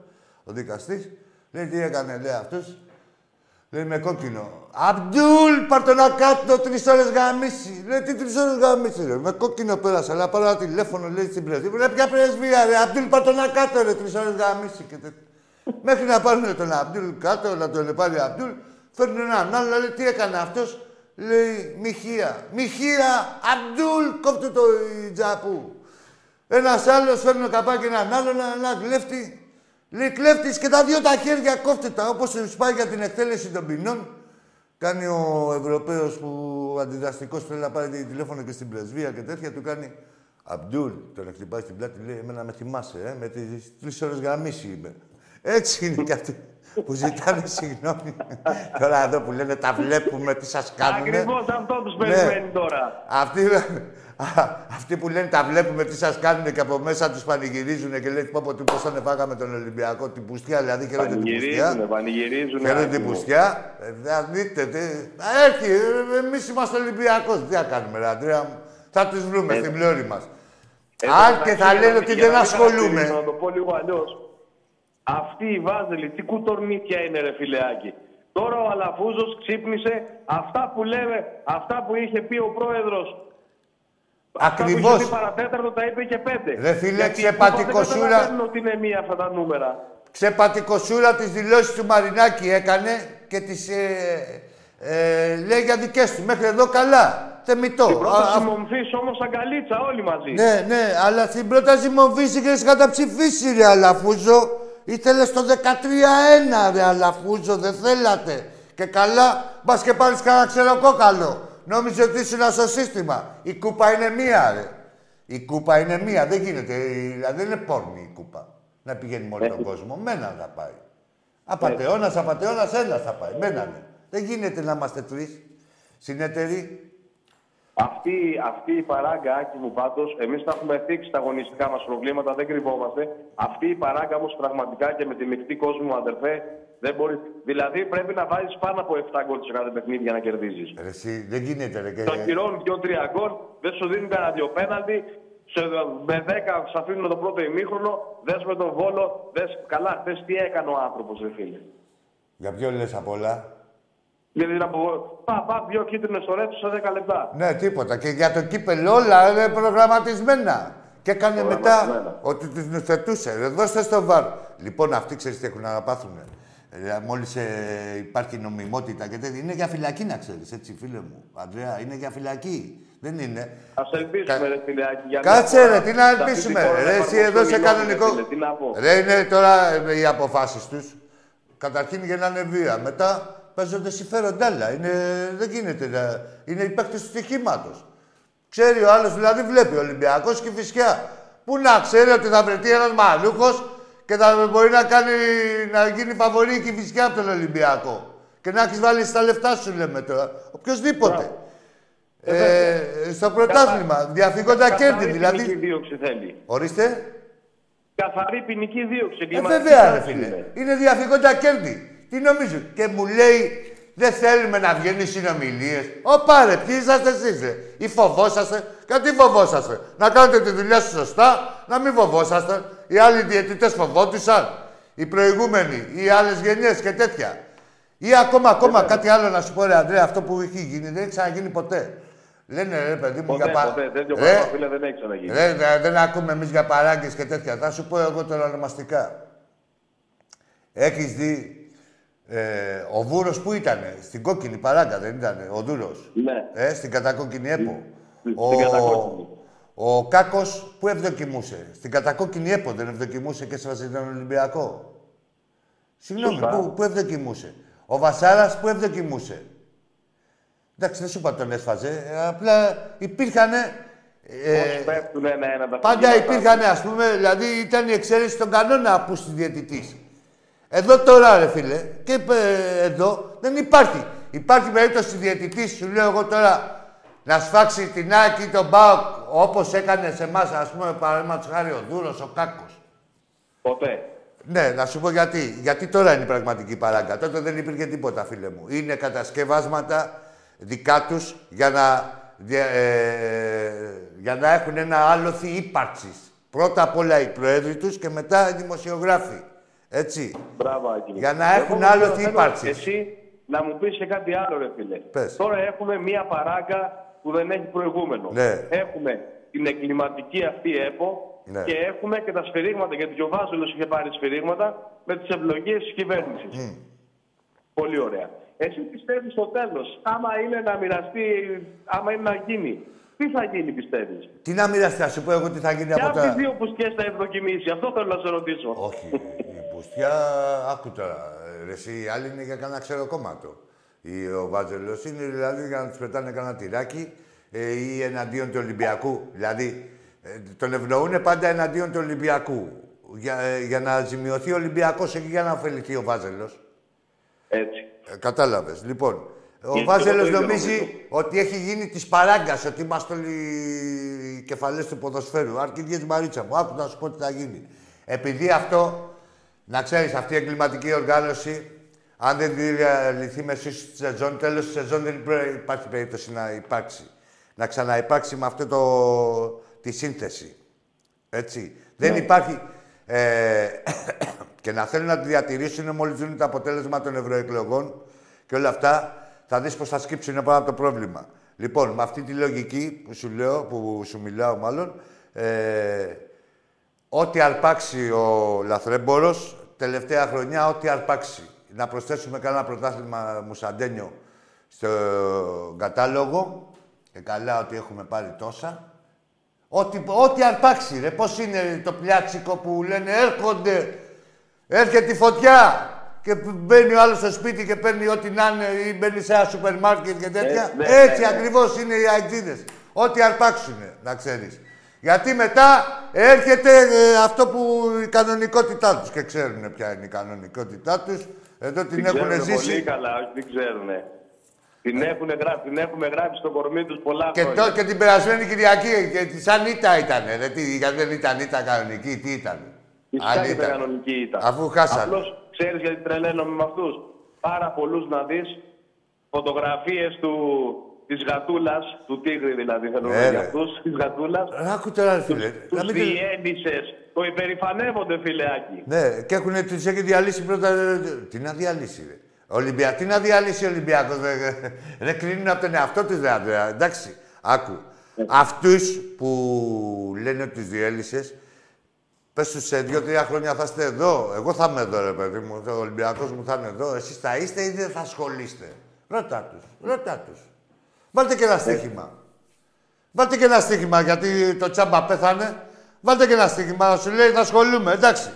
S1: Ο δικαστής. Λέει, τι έκανε, λέει αυτός. Λέει με κόκκινο. Αμπτούλ, πάρ το να κάτω τρεις ώρες γαμίσει. Λέει τι τρεις ώρες γαμίσει. Ρε. Με κόκκινο πέρασα. Αλλά πάρω ένα τηλέφωνο, λέει στην πρεσβεία. Ρε ποια πρεσβεία, ρε. Αμπτούλ, πάρ το να κάτω, ρε. Τρεις ώρες γαμίσει. Και τε... Μέχρι να πάρουν τον Αμπτούλ κάτω, να τον πάρει ο Αμπτούλ, φέρνουν έναν άλλο, λέει τι έκανε αυτός. Λέει Μιχία. Μιχία, Αμπτούλ, κόφτου το η τζαπού. Ένας άλλος φέρνει ο καπάκι έναν άλλον, ένα κλέφτη. Λέει κλέφτης και τα δύο τα χέρια κόφτε τα. Όπως του πάει για την εκτέλεση των ποινών. Κάνει ο Ευρωπαίος που αντιδραστικός θέλει να πάρει τηλέφωνο και στην πρεσβεία και τέτοια. Του κάνει Αμπτούλ. Τον χτυπάει στην πλάτη. Λέει: Εμένα με θυμάσαι, ε, με τις τρεις ώρες γαμίση είπε. Έτσι είναι και αυτοί που ζητάνε συγγνώμη. τώρα εδώ που λένε τα βλέπουμε, τι σας κάνουν.
S5: Ακριβώς αυτό τους
S1: Ναι.
S5: περιμένει τώρα.
S1: Αυτοί, α, αυτοί που λένε τα βλέπουμε τι σας κάνουν και από μέσα τους πανηγυρίζουν και λένε πω πω τι πώς τον φάγαμε τον Ολυμπιακό, την πουστιά, δηλαδή χαίρονται την πουστιά.
S5: Πανηγυρίζουνε, πανηγυρίζουνε.
S1: Χαίρονται
S5: Άκη
S1: την
S5: μου.
S1: πουστιά. Ε, θα δείτε, τι... Α, Έρχει, εμείς είμαστε Ολυμπιακός. Τι θα κάνουμε, ρε Αντρέα μου. Θα του βρούμε στην πλώρη μας.
S5: Εν
S1: Αν
S5: τω
S1: και
S5: μεταξύ,
S1: θα
S5: για
S1: λένε
S5: να-
S1: ότι
S5: για
S1: δεν
S5: να μην
S1: ασχολούμαι.
S5: χαρακτηρίζω, Να το πω λίγο αλλιώς. Αυτή η Βάζελη, τι κουτορνίτια είναι, ρε φιλεάκι. Τώρα ο Αλαφούζος ξύπνησε αυτά που λέμε, αυτά που είχε πει ο πρόεδρος.
S1: Ακριβώς.
S5: Αυτά που είχε πει παρατέταρτο τα είπε και πέντε.
S1: Ρε φίλε,
S5: Γιατί
S1: ξεπατικοσούρα-
S5: Δεν καταλαβαίνουν ότι είναι μία αυτά τα νούμερα.
S1: Ξεπατικοσούρα τις δηλώσεις του Μαρινάκη έκανε και τις ε, ε, λέει για δικές του. Μέχρι εδώ καλά. Θεμητό.
S5: Την
S1: Α,
S5: πρόταση
S1: α,
S5: μομφή όμως αγκαλίτσα όλοι μαζί.
S1: Ναι, ναι, αλλά στην πρόταση μομφής είχες καταψηφίσει ρε Αλαφούζο. Ήθελες το 13-1 ρε Αλαφούζο, δεν θέλατε. Και καλά, μπας και πάρεις κανένα ξεροκόκαλο. Νόμιζε ότι ήσουν στο σύστημα. Η κούπα είναι μία ρε. Η κούπα είναι μία, δεν γίνεται. Δηλαδή δεν είναι πόρνη η κούπα. Να πηγαίνει με όλο τον κόσμο. Μένα θα πάει. Απατεώνας, απατεώνας, ένας θα πάει. Μένανε. Δεν γίνεται να είμαστε τρεις συνεταιροί.
S5: Αυτή, αυτή η παράγκα, Άκη μου πάντως, εμείς τα έχουμε θίξει τα αγωνιστικά μας προβλήματα, δεν κρυβόμαστε. Αυτή η παράγκα όμως πραγματικά και με τη μεικτή κόσμο, αδερφέ, δεν μπορείς. Δηλαδή πρέπει να βάζεις πάνω από 7 γκολ σε κάθε παιχνίδι για να κερδίζεις.
S1: Ρε, εσύ, δεν γίνεται, ρε. Και...
S5: Το κυρώνουν 2-3 γκολ, δεν σου δίνουν κανένα δύο πέναλτι. Σε, με 10 σε αφήνουν το πρώτο ημίχρονο, δες με τον Βόλο, δες καλά, δες τι έκανε ο άνθρωπος, ρε φίλε.
S1: Για ποιο λες απ' όλα;
S5: Γιατί να πω, πά, πά, δύο κίτρινες ώρες σε 10 λεπτά.
S1: Ναι, τίποτα. Και για το κύπελο όλα είναι προγραμματισμένα. Και έκανε μετά
S5: Προγραμματισμένα.
S1: ότι τους νουθετούσε. Ρε, δώστε στο βαρ. Λοιπόν, αυτοί ξέρεις τι έχουν να πάθουν. Ε, Μόλις ε, υπάρχει νομιμότητα και τέτοια. Είναι για φυλακή να ξέρεις, έτσι, φίλε μου. Αντρέα, είναι για φυλακή. Δεν είναι.
S5: Ας ελπίσουμε,
S1: Κα-
S5: ρε φιλεάκι. για
S1: Κάτσε
S5: μια
S1: ρε,
S5: φορά
S1: τι να
S5: σε αυτή τη
S1: ελπίσουμε.
S5: χώρα
S1: Ρε,
S5: να
S1: εσύ εδώ
S5: εφαρμοστούν
S1: σε
S5: οι νόμοι,
S1: κανονικό.
S5: ρε φίλε, Τι να πω.
S1: Ρε, είναι τώρα ε, οι αποφάσεις τους. Καταρχήν γεννάνε βία. Μετά παίζονται συμφέροντα άλλα. Είναι, δεν γίνεται. να- Είναι οι παίκτες του στοιχήματος. Ξέρει ο άλλος, δηλαδή βλέπει ο Ολυμπιακός και φυσικά. Πού να ξέρει ότι θα βρεθεί ένας μαλούκο και θα μπορεί να, κάνει, να γίνει φαβορή και η φυσικά από τον Ολυμπιακό. Και να έχεις βάλει στα λεφτά σου, λέμε τώρα. Οποιοδήποτε. Ε, στο πρωτάθλημα. Διαφυγόντα
S5: Καθαρή
S1: κέρδη,
S5: ποινική
S1: δηλαδή.
S5: δίωξη θέλει.
S1: Ορίστε.
S5: Καθαρή ποινική δίωξη.
S1: Ε,
S5: εγκληματική
S1: βέβαια, ρε
S5: πράξη
S1: φίλε.
S5: είναι.
S1: Είναι διαφυγόντα κέρδη. Τι νομίζω. Και μου λέει, δεν θέλουμε να βγαίνουν συνομιλίες. Ω πάρε, ποιοι είσαστε εσείς, ρε; Ή φοβόσαστε; Κάτι φοβόσαστε; Να κάνετε τη δουλειά σου σωστά, να μην φοβόσαστε. Οι άλλοι διαιτητές φοβόντουσαν. Οι προηγούμενοι, οι άλλες γενιές και τέτοια. Ή ακόμα, ακόμα κάτι άλλο να σου πω, ρε Αντρέα, αυτό που έχει γίνει δεν έχει ξαναγίνει ποτέ. Λένε ρε παιδί μου
S5: Ποτέ,
S1: για πα-
S5: ποτέ. Τέτοιο
S1: Ρε,
S5: πράγμα, φίλε, δεν έχει ξαναγίνει.
S1: Ρε, δε- δεν ακούμε εμείς για παράγκες και τέτοια. Θα σου πω εγώ τώρα ονομαστικά. Έχεις δει ε, ο Βούρος που ήταν, στην κόκκινη παράγκα, δεν ήταν, ο Δούρος;
S5: Ναι.
S1: Ε, στην κατακόκκινη ΕΠΟ.
S5: Στην
S1: ο,
S5: κατακόκκινη.
S1: ο Κάκος που ευδοκιμούσε; Στην κατακόκκινη ΕΠΟ δεν ευδοκιμούσε και σε τον Ολυμπιακό; Συγγνώμη,
S5: Σωστά.
S1: πού, πού ευδοκιμούσε; Ο Βασάρας που ευδοκιμούσε; Εντάξει, δεν σου είπα τον έσφαζε. ε, Απλά υπήρχαν.
S5: Πώς πέφτουν ένα-ένα τα
S1: Πάντα
S5: στοιχήματα.
S1: υπήρχαν, ας πούμε, δηλαδή ήταν η εξαίρεση στον κανόνα που στη διαιτητής. Εδώ τώρα, ρε φίλε, και ε, εδώ δεν υπάρχει. Υπάρχει περίπτωση διαιτητής, σου λέω εγώ τώρα, να σφάξει την άκη ή τον Μπάουκ όπως έκανε σε εμάς, ας πούμε, παραδείγματος χάρη ο Δούρος, ο Κάκος.
S5: Ποτέ.
S1: Ναι, να σου πω γιατί. Γιατί τώρα είναι η πραγματική παράγκα. Τότε δεν υπήρχε τίποτα, φίλε μου. Είναι κατασκευάσματα δικά τους για να, δια- ε, για να έχουν ένα άλοθη ύπαρξης. Πρώτα απ' όλα οι πρόεδροι τους και μετά οι δημοσιογράφοι. Έτσι.
S5: Μπράβο, Άκη.
S1: Για να έχουν
S5: Εγώ
S1: άλλο
S5: θέλω
S1: τι ύπαρξης.
S5: Εσύ να μου πεις και κάτι άλλο, ρε φίλε.
S1: Πες.
S5: Τώρα έχουμε μία παράγκα που δεν έχει προηγούμενο.
S1: Ναι.
S5: Έχουμε την εγκληματική αυτή ΕΠΟ
S1: Ναι.
S5: και έχουμε και τα σφυρίγματα, γιατί ο Βάζελος είχε πάρει σφυρίγματα με τις ευλογίες της κυβέρνησης. Πολύ ωραία. Εσύ πιστεύεις στο τέλος, άμα είναι να μοιραστεί, άμα είναι να γίνει, τι θα γίνει πιστεύεις;
S1: Τι να μοιραστεί, θα σου πω εγώ τι θα γίνει
S5: Και
S1: από
S5: από τις
S1: τώρα.
S5: δύο πουσκές θα ευδοκιμήσει. Αυτό θέλω να σε ρωτήσω.
S1: Όχι. Η Πουστιά, άκου τώρα. Ρε, εσύ, οι άλλοι είναι για κανένα ξεροκόμματο. Η- Ο Βάζελος είναι δηλαδή για να τους πετάνε κανένα τυράκι ε, ή εναντίον του Ολυμπιακού. Δηλαδή ε, τον ευνοούν πάντα εναντίον του Ολυμπιακού. Για, ε, για να ζημιωθεί ο Ολυμπιακός εκεί για να ωφεληθεί ο Βάζελος.
S5: Έτσι.
S1: Ε, Κατάλαβες. Λοιπόν, ο
S5: Γιατί
S1: Βάζελος
S5: εγώ το ίδιο
S1: νομίζει
S5: νομίζω.
S1: ότι έχει γίνει της παράγκας, ότι είμαστε όλοι οι κεφαλές του ποδοσφαίρου. Αρκετή Μαρίτσα μου, άκου να σου πω τι θα γίνει. Επειδή αυτό, να ξέρεις, αυτή η εγκληματική οργάνωση, αν δεν λυθεί μεσού στη σεζόν, τέλος της σεζόν δεν πρέ- υπάρχει περίπτωση να υπάρξει. Να ξαναυπάρξει με αυτό το, τη σύνθεση. Έτσι. Δεν υπάρχει. Ε, (coughs) και να θέλουν να τη διατηρήσουν μόλις δουν το αποτέλεσμα των ευρωεκλογών και όλα αυτά, θα δεις πώς θα σκύψουν πάνω από το πρόβλημα. Λοιπόν, με αυτή τη λογική που σου λέω, που σου μιλάω μάλλον, ε, ό,τι αρπάξει ο λαθρέμπορος, τελευταία χρονιά, ό,τι αρπάξει. Να προσθέσουμε κανένα πρωτάθλημα μουσαντένιο στο κατάλογο. Και καλά ότι έχουμε πάρει τόσα. Ό,τι, ό,τι αρπάξει, ρε. Πώς είναι το πλιάτσικο που λένε έρχονται, έρχεται η φωτιά και π- μπαίνει ο άλλος στο σπίτι και παίρνει ό,τι να είναι ή μπαίνει σε ένα σούπερ μάρκετ και τέτοια.
S5: Ε, ναι,
S1: Έτσι
S5: ναι, ναι.
S1: ακριβώς είναι οι αεξίδες. Ό,τι αρπάξουνε, να ξέρεις. Γιατί μετά έρχεται ε, αυτό που η κανονικότητά τους και ξέρουν ποια είναι η κανονικότητά τους. Εδώ την,
S5: Την
S1: έχουν
S5: ξέρουνε πολύ
S1: ζήσει.
S5: καλά, όχι δεν ξέρουν. Την, έχουν γράψει, την έχουμε γράψει στο κορμί τους πολλά
S1: Και,
S5: χρόνια.
S1: το, και την περασμένη Κυριακή, και τη- σαν ήττα ήταν. Ρε, τι, γιατί δεν ήταν ήττα κανονική, τι ήταν;
S5: Φυσικά
S1: Αν
S5: και
S1: ήταν.
S5: ήταν κανονική ήταν.
S1: Αφού χάσανε.
S5: Απλώς ξέρεις γιατί τρελαίνομαι με αυτούς. Πάρα πολλούς να δεις φωτογραφίες του, της γατούλας, του τίγρη δηλαδή θέλω να
S1: Ναι,
S5: πω
S1: ρε.
S5: για αυτούς, της γατούλας.
S1: Ρε, Άκου τώρα, ρε, φίλε.
S5: Τους
S1: να μην τη-
S5: διένυσες. Το υπερηφανεύονται φιλεάκι.
S1: Ναι, και έχουν τους έχει διαλύσει πρώτα. ρε, Τι να διαλύσει, ρε. Ολυμπια... Τι να διαλύσει ο Ολυμπιακός, ρε, ρε, κρίνουν από τον εαυτό τους, ρε, Ανδρέα. Εντάξει, άκου. Αυτούς που λένε ότι τους διέλυσες, πες τους σε δύο-τρία χρόνια θα είστε εδώ. Εγώ θα είμαι εδώ, ρε παιδί μου. Ο Ολυμπιακός μου θα είναι εδώ. Εσείς θα είστε ή δεν θα ασχολείστε. Ρώτα τους. Ρώτα τους. Βάλτε και ένα στοίχημα. Βάλτε και ένα στοίχημα γιατί το τσάμπα πέθανε. Βάλτε και ένα στοίχημα να σου λέει θα ασχολούμαι. Εντάξει.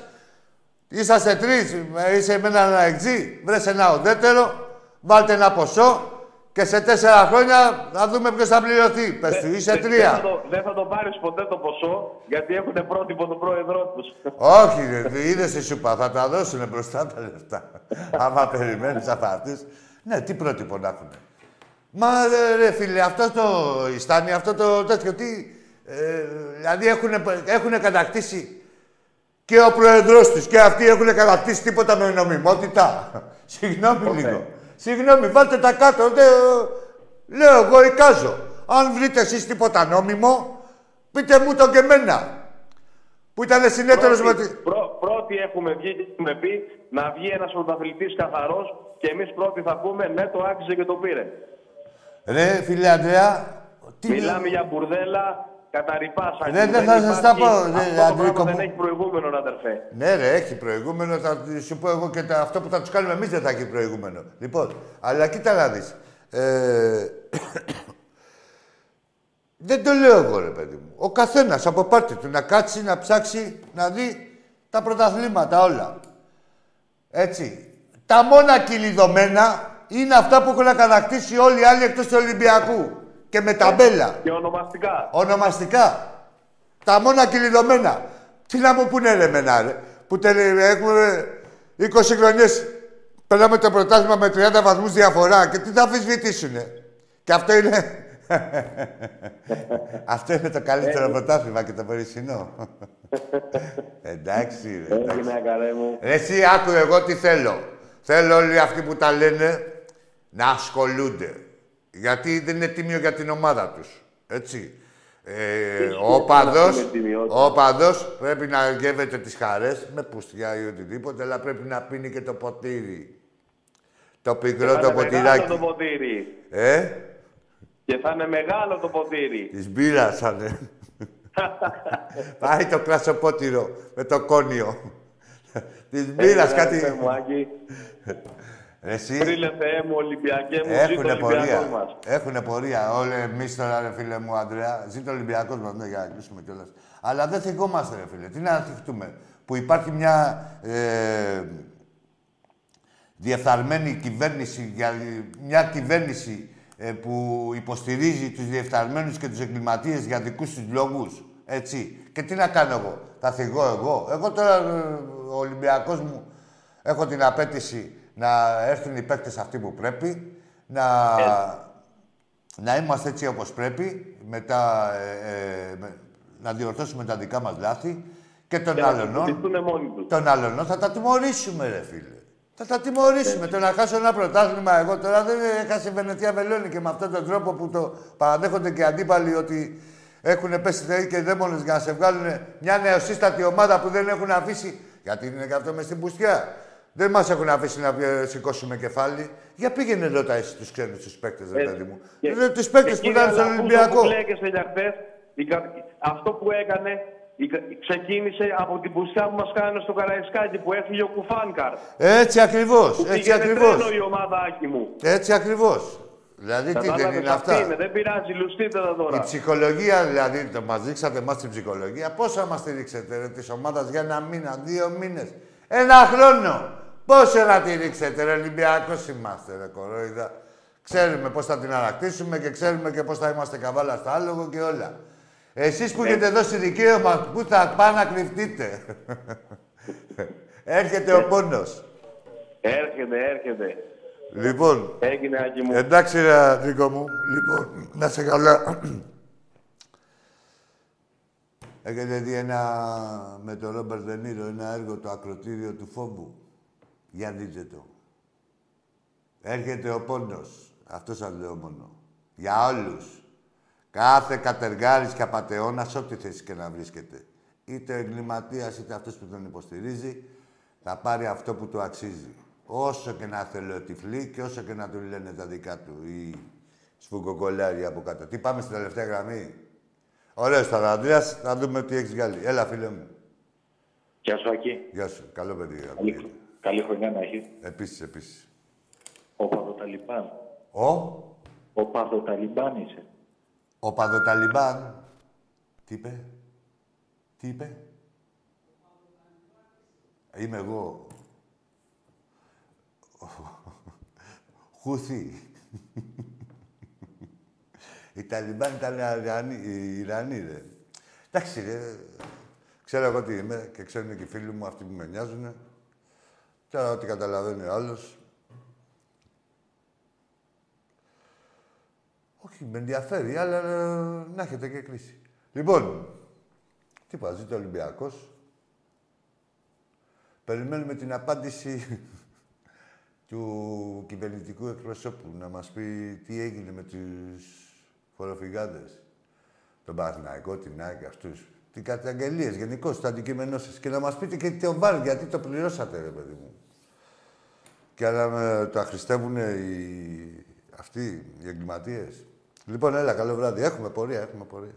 S1: Είσαστε τρεις, είσαι με έναν εξή, βρες ένα οντέτερο, βάλτε ένα ποσό και σε τέσσερα χρόνια θα δούμε ποιος θα πληρωθεί. Πες του, είσαι
S5: Δεν- Δεν θα,
S1: τρία.
S5: το, δεν θα το πάρεις ποτέ το ποσό, γιατί έχουν πρότυπο τον πρόεδρό τους.
S1: Όχι, είδες εσύ σου είπα, θα τα δώσουν μπροστά τα λεφτά. (laughs) Άμα περιμένεις από αυτού. Ναι, τι πρότυπο να έχουν. Μα ρε, ρε φίλε, αυτό το Ιστάνι, αυτό το τέτοιο, τι. Ε, δηλαδή έχουν, έχουνε κατακτήσει και ο πρόεδρος τους και αυτοί έχουν κατακτήσει τίποτα με νομιμότητα. (laughs) Συγγνώμη λίγο. Συγγνώμη, βάλτε τα κάτω. Δε, λέω εγώ εικάζω. Αν βρείτε εσείς τίποτα νόμιμο, πείτε μου το και εμένα. Που ήταν συνέτερος με τη...
S5: Πρω- πρώτοι έχουμε βγει και έχουμε πει να βγει ένας πρωταθλητής καθαρός και εμείς πρώτοι θα πούμε ναι το άξιζε και το πήρε.
S1: Ρε, φίλε Ανδρέα, τι...
S5: Μιλάμε για μπουρδέλα, καταρρυπάσα.
S1: Ναι, δεν θα σας τα πω, ρε,
S5: Αυτό το
S1: Αντρίκο
S5: πράγμα
S1: μου.
S5: δεν έχει προηγούμενο, αδερφέ.
S1: Ναι, ρε, έχει προηγούμενο. Θα σου πω εγώ και τα, αυτό που θα τους κάνουμε εμείς δεν θα έχει προηγούμενο. Λοιπόν, αλλά κοίτα να δεις. Ε, (coughs) δεν το λέω εγώ, ρε παιδί μου. Ο καθένας από πάρτι του να κάτσει, να ψάξει, να δει τα πρωταθλήματα όλα. Έτσι. Τα μόνα κυλιδωμένα είναι αυτά που έχουν κατακτήσει όλοι οι άλλοι εκτός του Ολυμπιακού. Και με ταμπέλα.
S5: Και ονομαστικά.
S1: Ονομαστικά. Τα μόνα κυλιδωμένα. Τι να μου πούνε ρε εμένα, ρε. Που τελε, έχουμε 20 χρονιές περνάμε το πρωτάθλημα με 30 βαθμούς διαφορά και τι θα αμφισβητήσουνε. Και αυτό είναι... (laughs) αυτό είναι το καλύτερο πρωτάθλημα και το περισσινό. (laughs) Εντάξει, ρε. εντάξει.
S5: Έγινε καρέ μου.
S1: Ρε, Εσύ άκου εγώ τι θέλω. Θέλω όλοι αυτοί που τα λένε να ασχολούνται. Γιατί δεν είναι τίμιο για την ομάδα τους. Έτσι. Ε,
S5: Ισχύει,
S1: ο παδός,
S5: είναι τιμιότητα.
S1: ο παδός πρέπει να γεύεται τις χαρές με πουστιά ή οτιδήποτε, αλλά πρέπει να πίνει και το ποτήρι. Το πικρό
S5: Θα
S1: το
S5: είναι μεγάλο
S1: ποτηράκι.
S5: το ποτήρι.
S1: Ε,
S5: Και θα είναι μεγάλο το ποτήρι.
S1: της μπύρας θα είναι. (laughs) Πάει το κρασοπότηρο με το κόνιο. της μπύρας
S5: Έγινε,
S1: κάτι...
S5: αδερφέ μου, Άκη.
S1: Ρε, Εσύ,
S5: Φίλε Θεέ μου, Ολυμπιακέ μου, ζήτω ο
S1: Έχουνε πορεία.
S5: Ολυμπιακός μας.
S1: Έχουνε πορεία. Όλοι εμείς τώρα, ρε φίλε μου, Αντρέα, ζήτω ο Ολυμπιακός μας, ναι, για να κλείσουμε κιόλας. Αλλά δεν θυγόμαστε, ρε φίλε. Τι να θυχτούμε. Που υπάρχει μια ε, διεφθαρμένη κυβέρνηση, για, μια κυβέρνηση ε, που υποστηρίζει τους διεφθαρμένους και τους εγκληματίες για δικούς τους λόγους. Έτσι. Και τι να κάνω εγώ. Θα θυγώ εγώ. Εγώ τώρα, ε, ο Ολυμπιακός μου, έχω την απέτηση να έρθουν οι παίκτες αυτοί που πρέπει, να, να είμαστε έτσι όπως πρέπει, μετά, ε, ε, με- να διορθώσουμε τα δικά μας λάθη και τον
S5: Και να
S1: άλλον.
S5: συμποτιστούν μόνοι τους.
S1: Τον άλλον θα τα τιμωρήσουμε, ρε φίλε. Θα τα τιμωρήσουμε. Το να χάσω ένα πρωτάθλημα, εγώ τώρα δεν έχασε η Βενετία Βελόνη και με αυτόν τον τρόπο που το παραδέχονται και οι αντίπαλοι ότι έχουν πέσει θεοί και δαίμονες για να σε βγάλουν μια νεοσύστατη ομάδα που δεν έχουν αφήσει. Γιατί είναι και αυτό μες στην πουστιά. Δεν μας έχουν αφήσει να ε, σηκώσουμε κεφάλι. Για πήγαινε ρώτα εσύ τους ξένους τους παίκτες, ρε
S5: Ε,
S1: παιδί μου.
S5: και-
S1: τους παίκτες
S5: και
S1: που
S5: κύριε
S1: ήταν στον
S5: Λαγούζο
S1: Ολυμπιακό.
S5: Που μπλέκεστε για χθες, η κα- αυτό που έκανε η κα- ξεκίνησε από την πουστιά που μας κάνανε στο Καραϊσκάκι που έφυγε ο Κουφάνκαρ.
S1: Έτσι ακριβώς.
S5: Που
S1: Έτσι
S5: πήγαινε
S1: ακριβώς.
S5: τρένο η ομάδα άκη μου.
S1: Έτσι ακριβώς. Δηλαδή τι δεν
S5: Κατάλαβες,
S1: είναι
S5: αυτή
S1: αυτά;
S5: είναι, δεν πειράζει, λουστείτε τα
S1: Η
S5: τώρα.
S1: ψυχολογία, δηλαδή, το μας δείξατε εμάς την ψυχολογία. Πόσα μας στηρίξετε, ρε, της ομάδας για ένα μήνα, δύο μήνες, ένα χρόνο. Πόσο να τη ρίξετε, ρε, Ολυμπιακός είμαστε, ρε, κορόιδα. Ξέρουμε πώς θα την ανακτήσουμε και ξέρουμε και πώς θα είμαστε καβάλα στο άλογο και όλα. Εσείς που έχετε δώσει δικαίωμα, πού θα πάνε να κρυφτείτε. (laughs) Έρχεται ο πόνος.
S5: Έρχεται, έρχεται.
S1: Λοιπόν,
S5: Έγινε, Άκη μου.
S1: εντάξει ρε Νίκο μου. Λοιπόν, να σε καλά. Έχετε δει ένα με τον Ρόμπερτ Δενίρο, ένα έργο, το ακροτήριο του φόβου; Για δείτε το. Έρχεται ο πόνος. Αυτό σας λέω μόνο. Για όλους. Κάθε κατεργάρης και απατεώνας, ό,τι θέση και να βρίσκεται. Είτε ο εγκληματίας, είτε αυτός που τον υποστηρίζει, θα πάρει αυτό που του αξίζει. Όσο και να θελοτυφλεί και όσο και να του λένε τα δικά του οι σφουγκοκολάροι από κάτω. Τι πάμε στην τελευταία γραμμή; Ωραίος ήταν ο Ανδρέας, να δούμε τι έχεις βγάλει. Έλα, φίλε μου.
S4: Γεια σου, Ακή.
S1: Γεια σου. Καλό παιδί.
S4: Καλή,
S1: αγαπητέ.
S4: Καλή χρονιά να έχεις.
S1: Επίσης, επίσης.
S4: Ο Παδοταλιμπάν.
S1: Ο,
S4: Ο Παδοταλιμπάν είσαι.
S1: ο Παδοταλιμπάν. Τι είπε; Τι είπε; Είμαι εγώ. Χούθη. Οι Ταλιμπάν ήταν Ιρανοί, οι Ιρανοί, ρε. Εντάξει, ρε. Ξέρω εγώ τι είμαι και ξέρουν και οι φίλοι μου αυτοί που με νοιάζουν. Τώρα ό,τι καταλαβαίνει ο άλλος. Όχι, με ενδιαφέρει, αλλά ε, να έχετε και κρίση. Λοιπόν, τι πας, ζείτε Ολυμπιακός. Περιμένουμε την απάντηση (laughs) του κυβερνητικού εκπροσώπου να μας πει τι έγινε με τους φοροφυγάδες. Τον Παναθηναϊκό, την ΑΕΚ, αυτούς. Τι καταγγελίες γενικώ, το αντικείμενό σας. Και να μας πείτε και το βάρ, γιατί το πληρώσατε, ρε παιδί μου. Και να με το αχρηστεύουν οι... αυτοί οι εγκληματίες. Λοιπόν, έλα, καλό βράδυ. Έχουμε πορεία, έχουμε πορεία.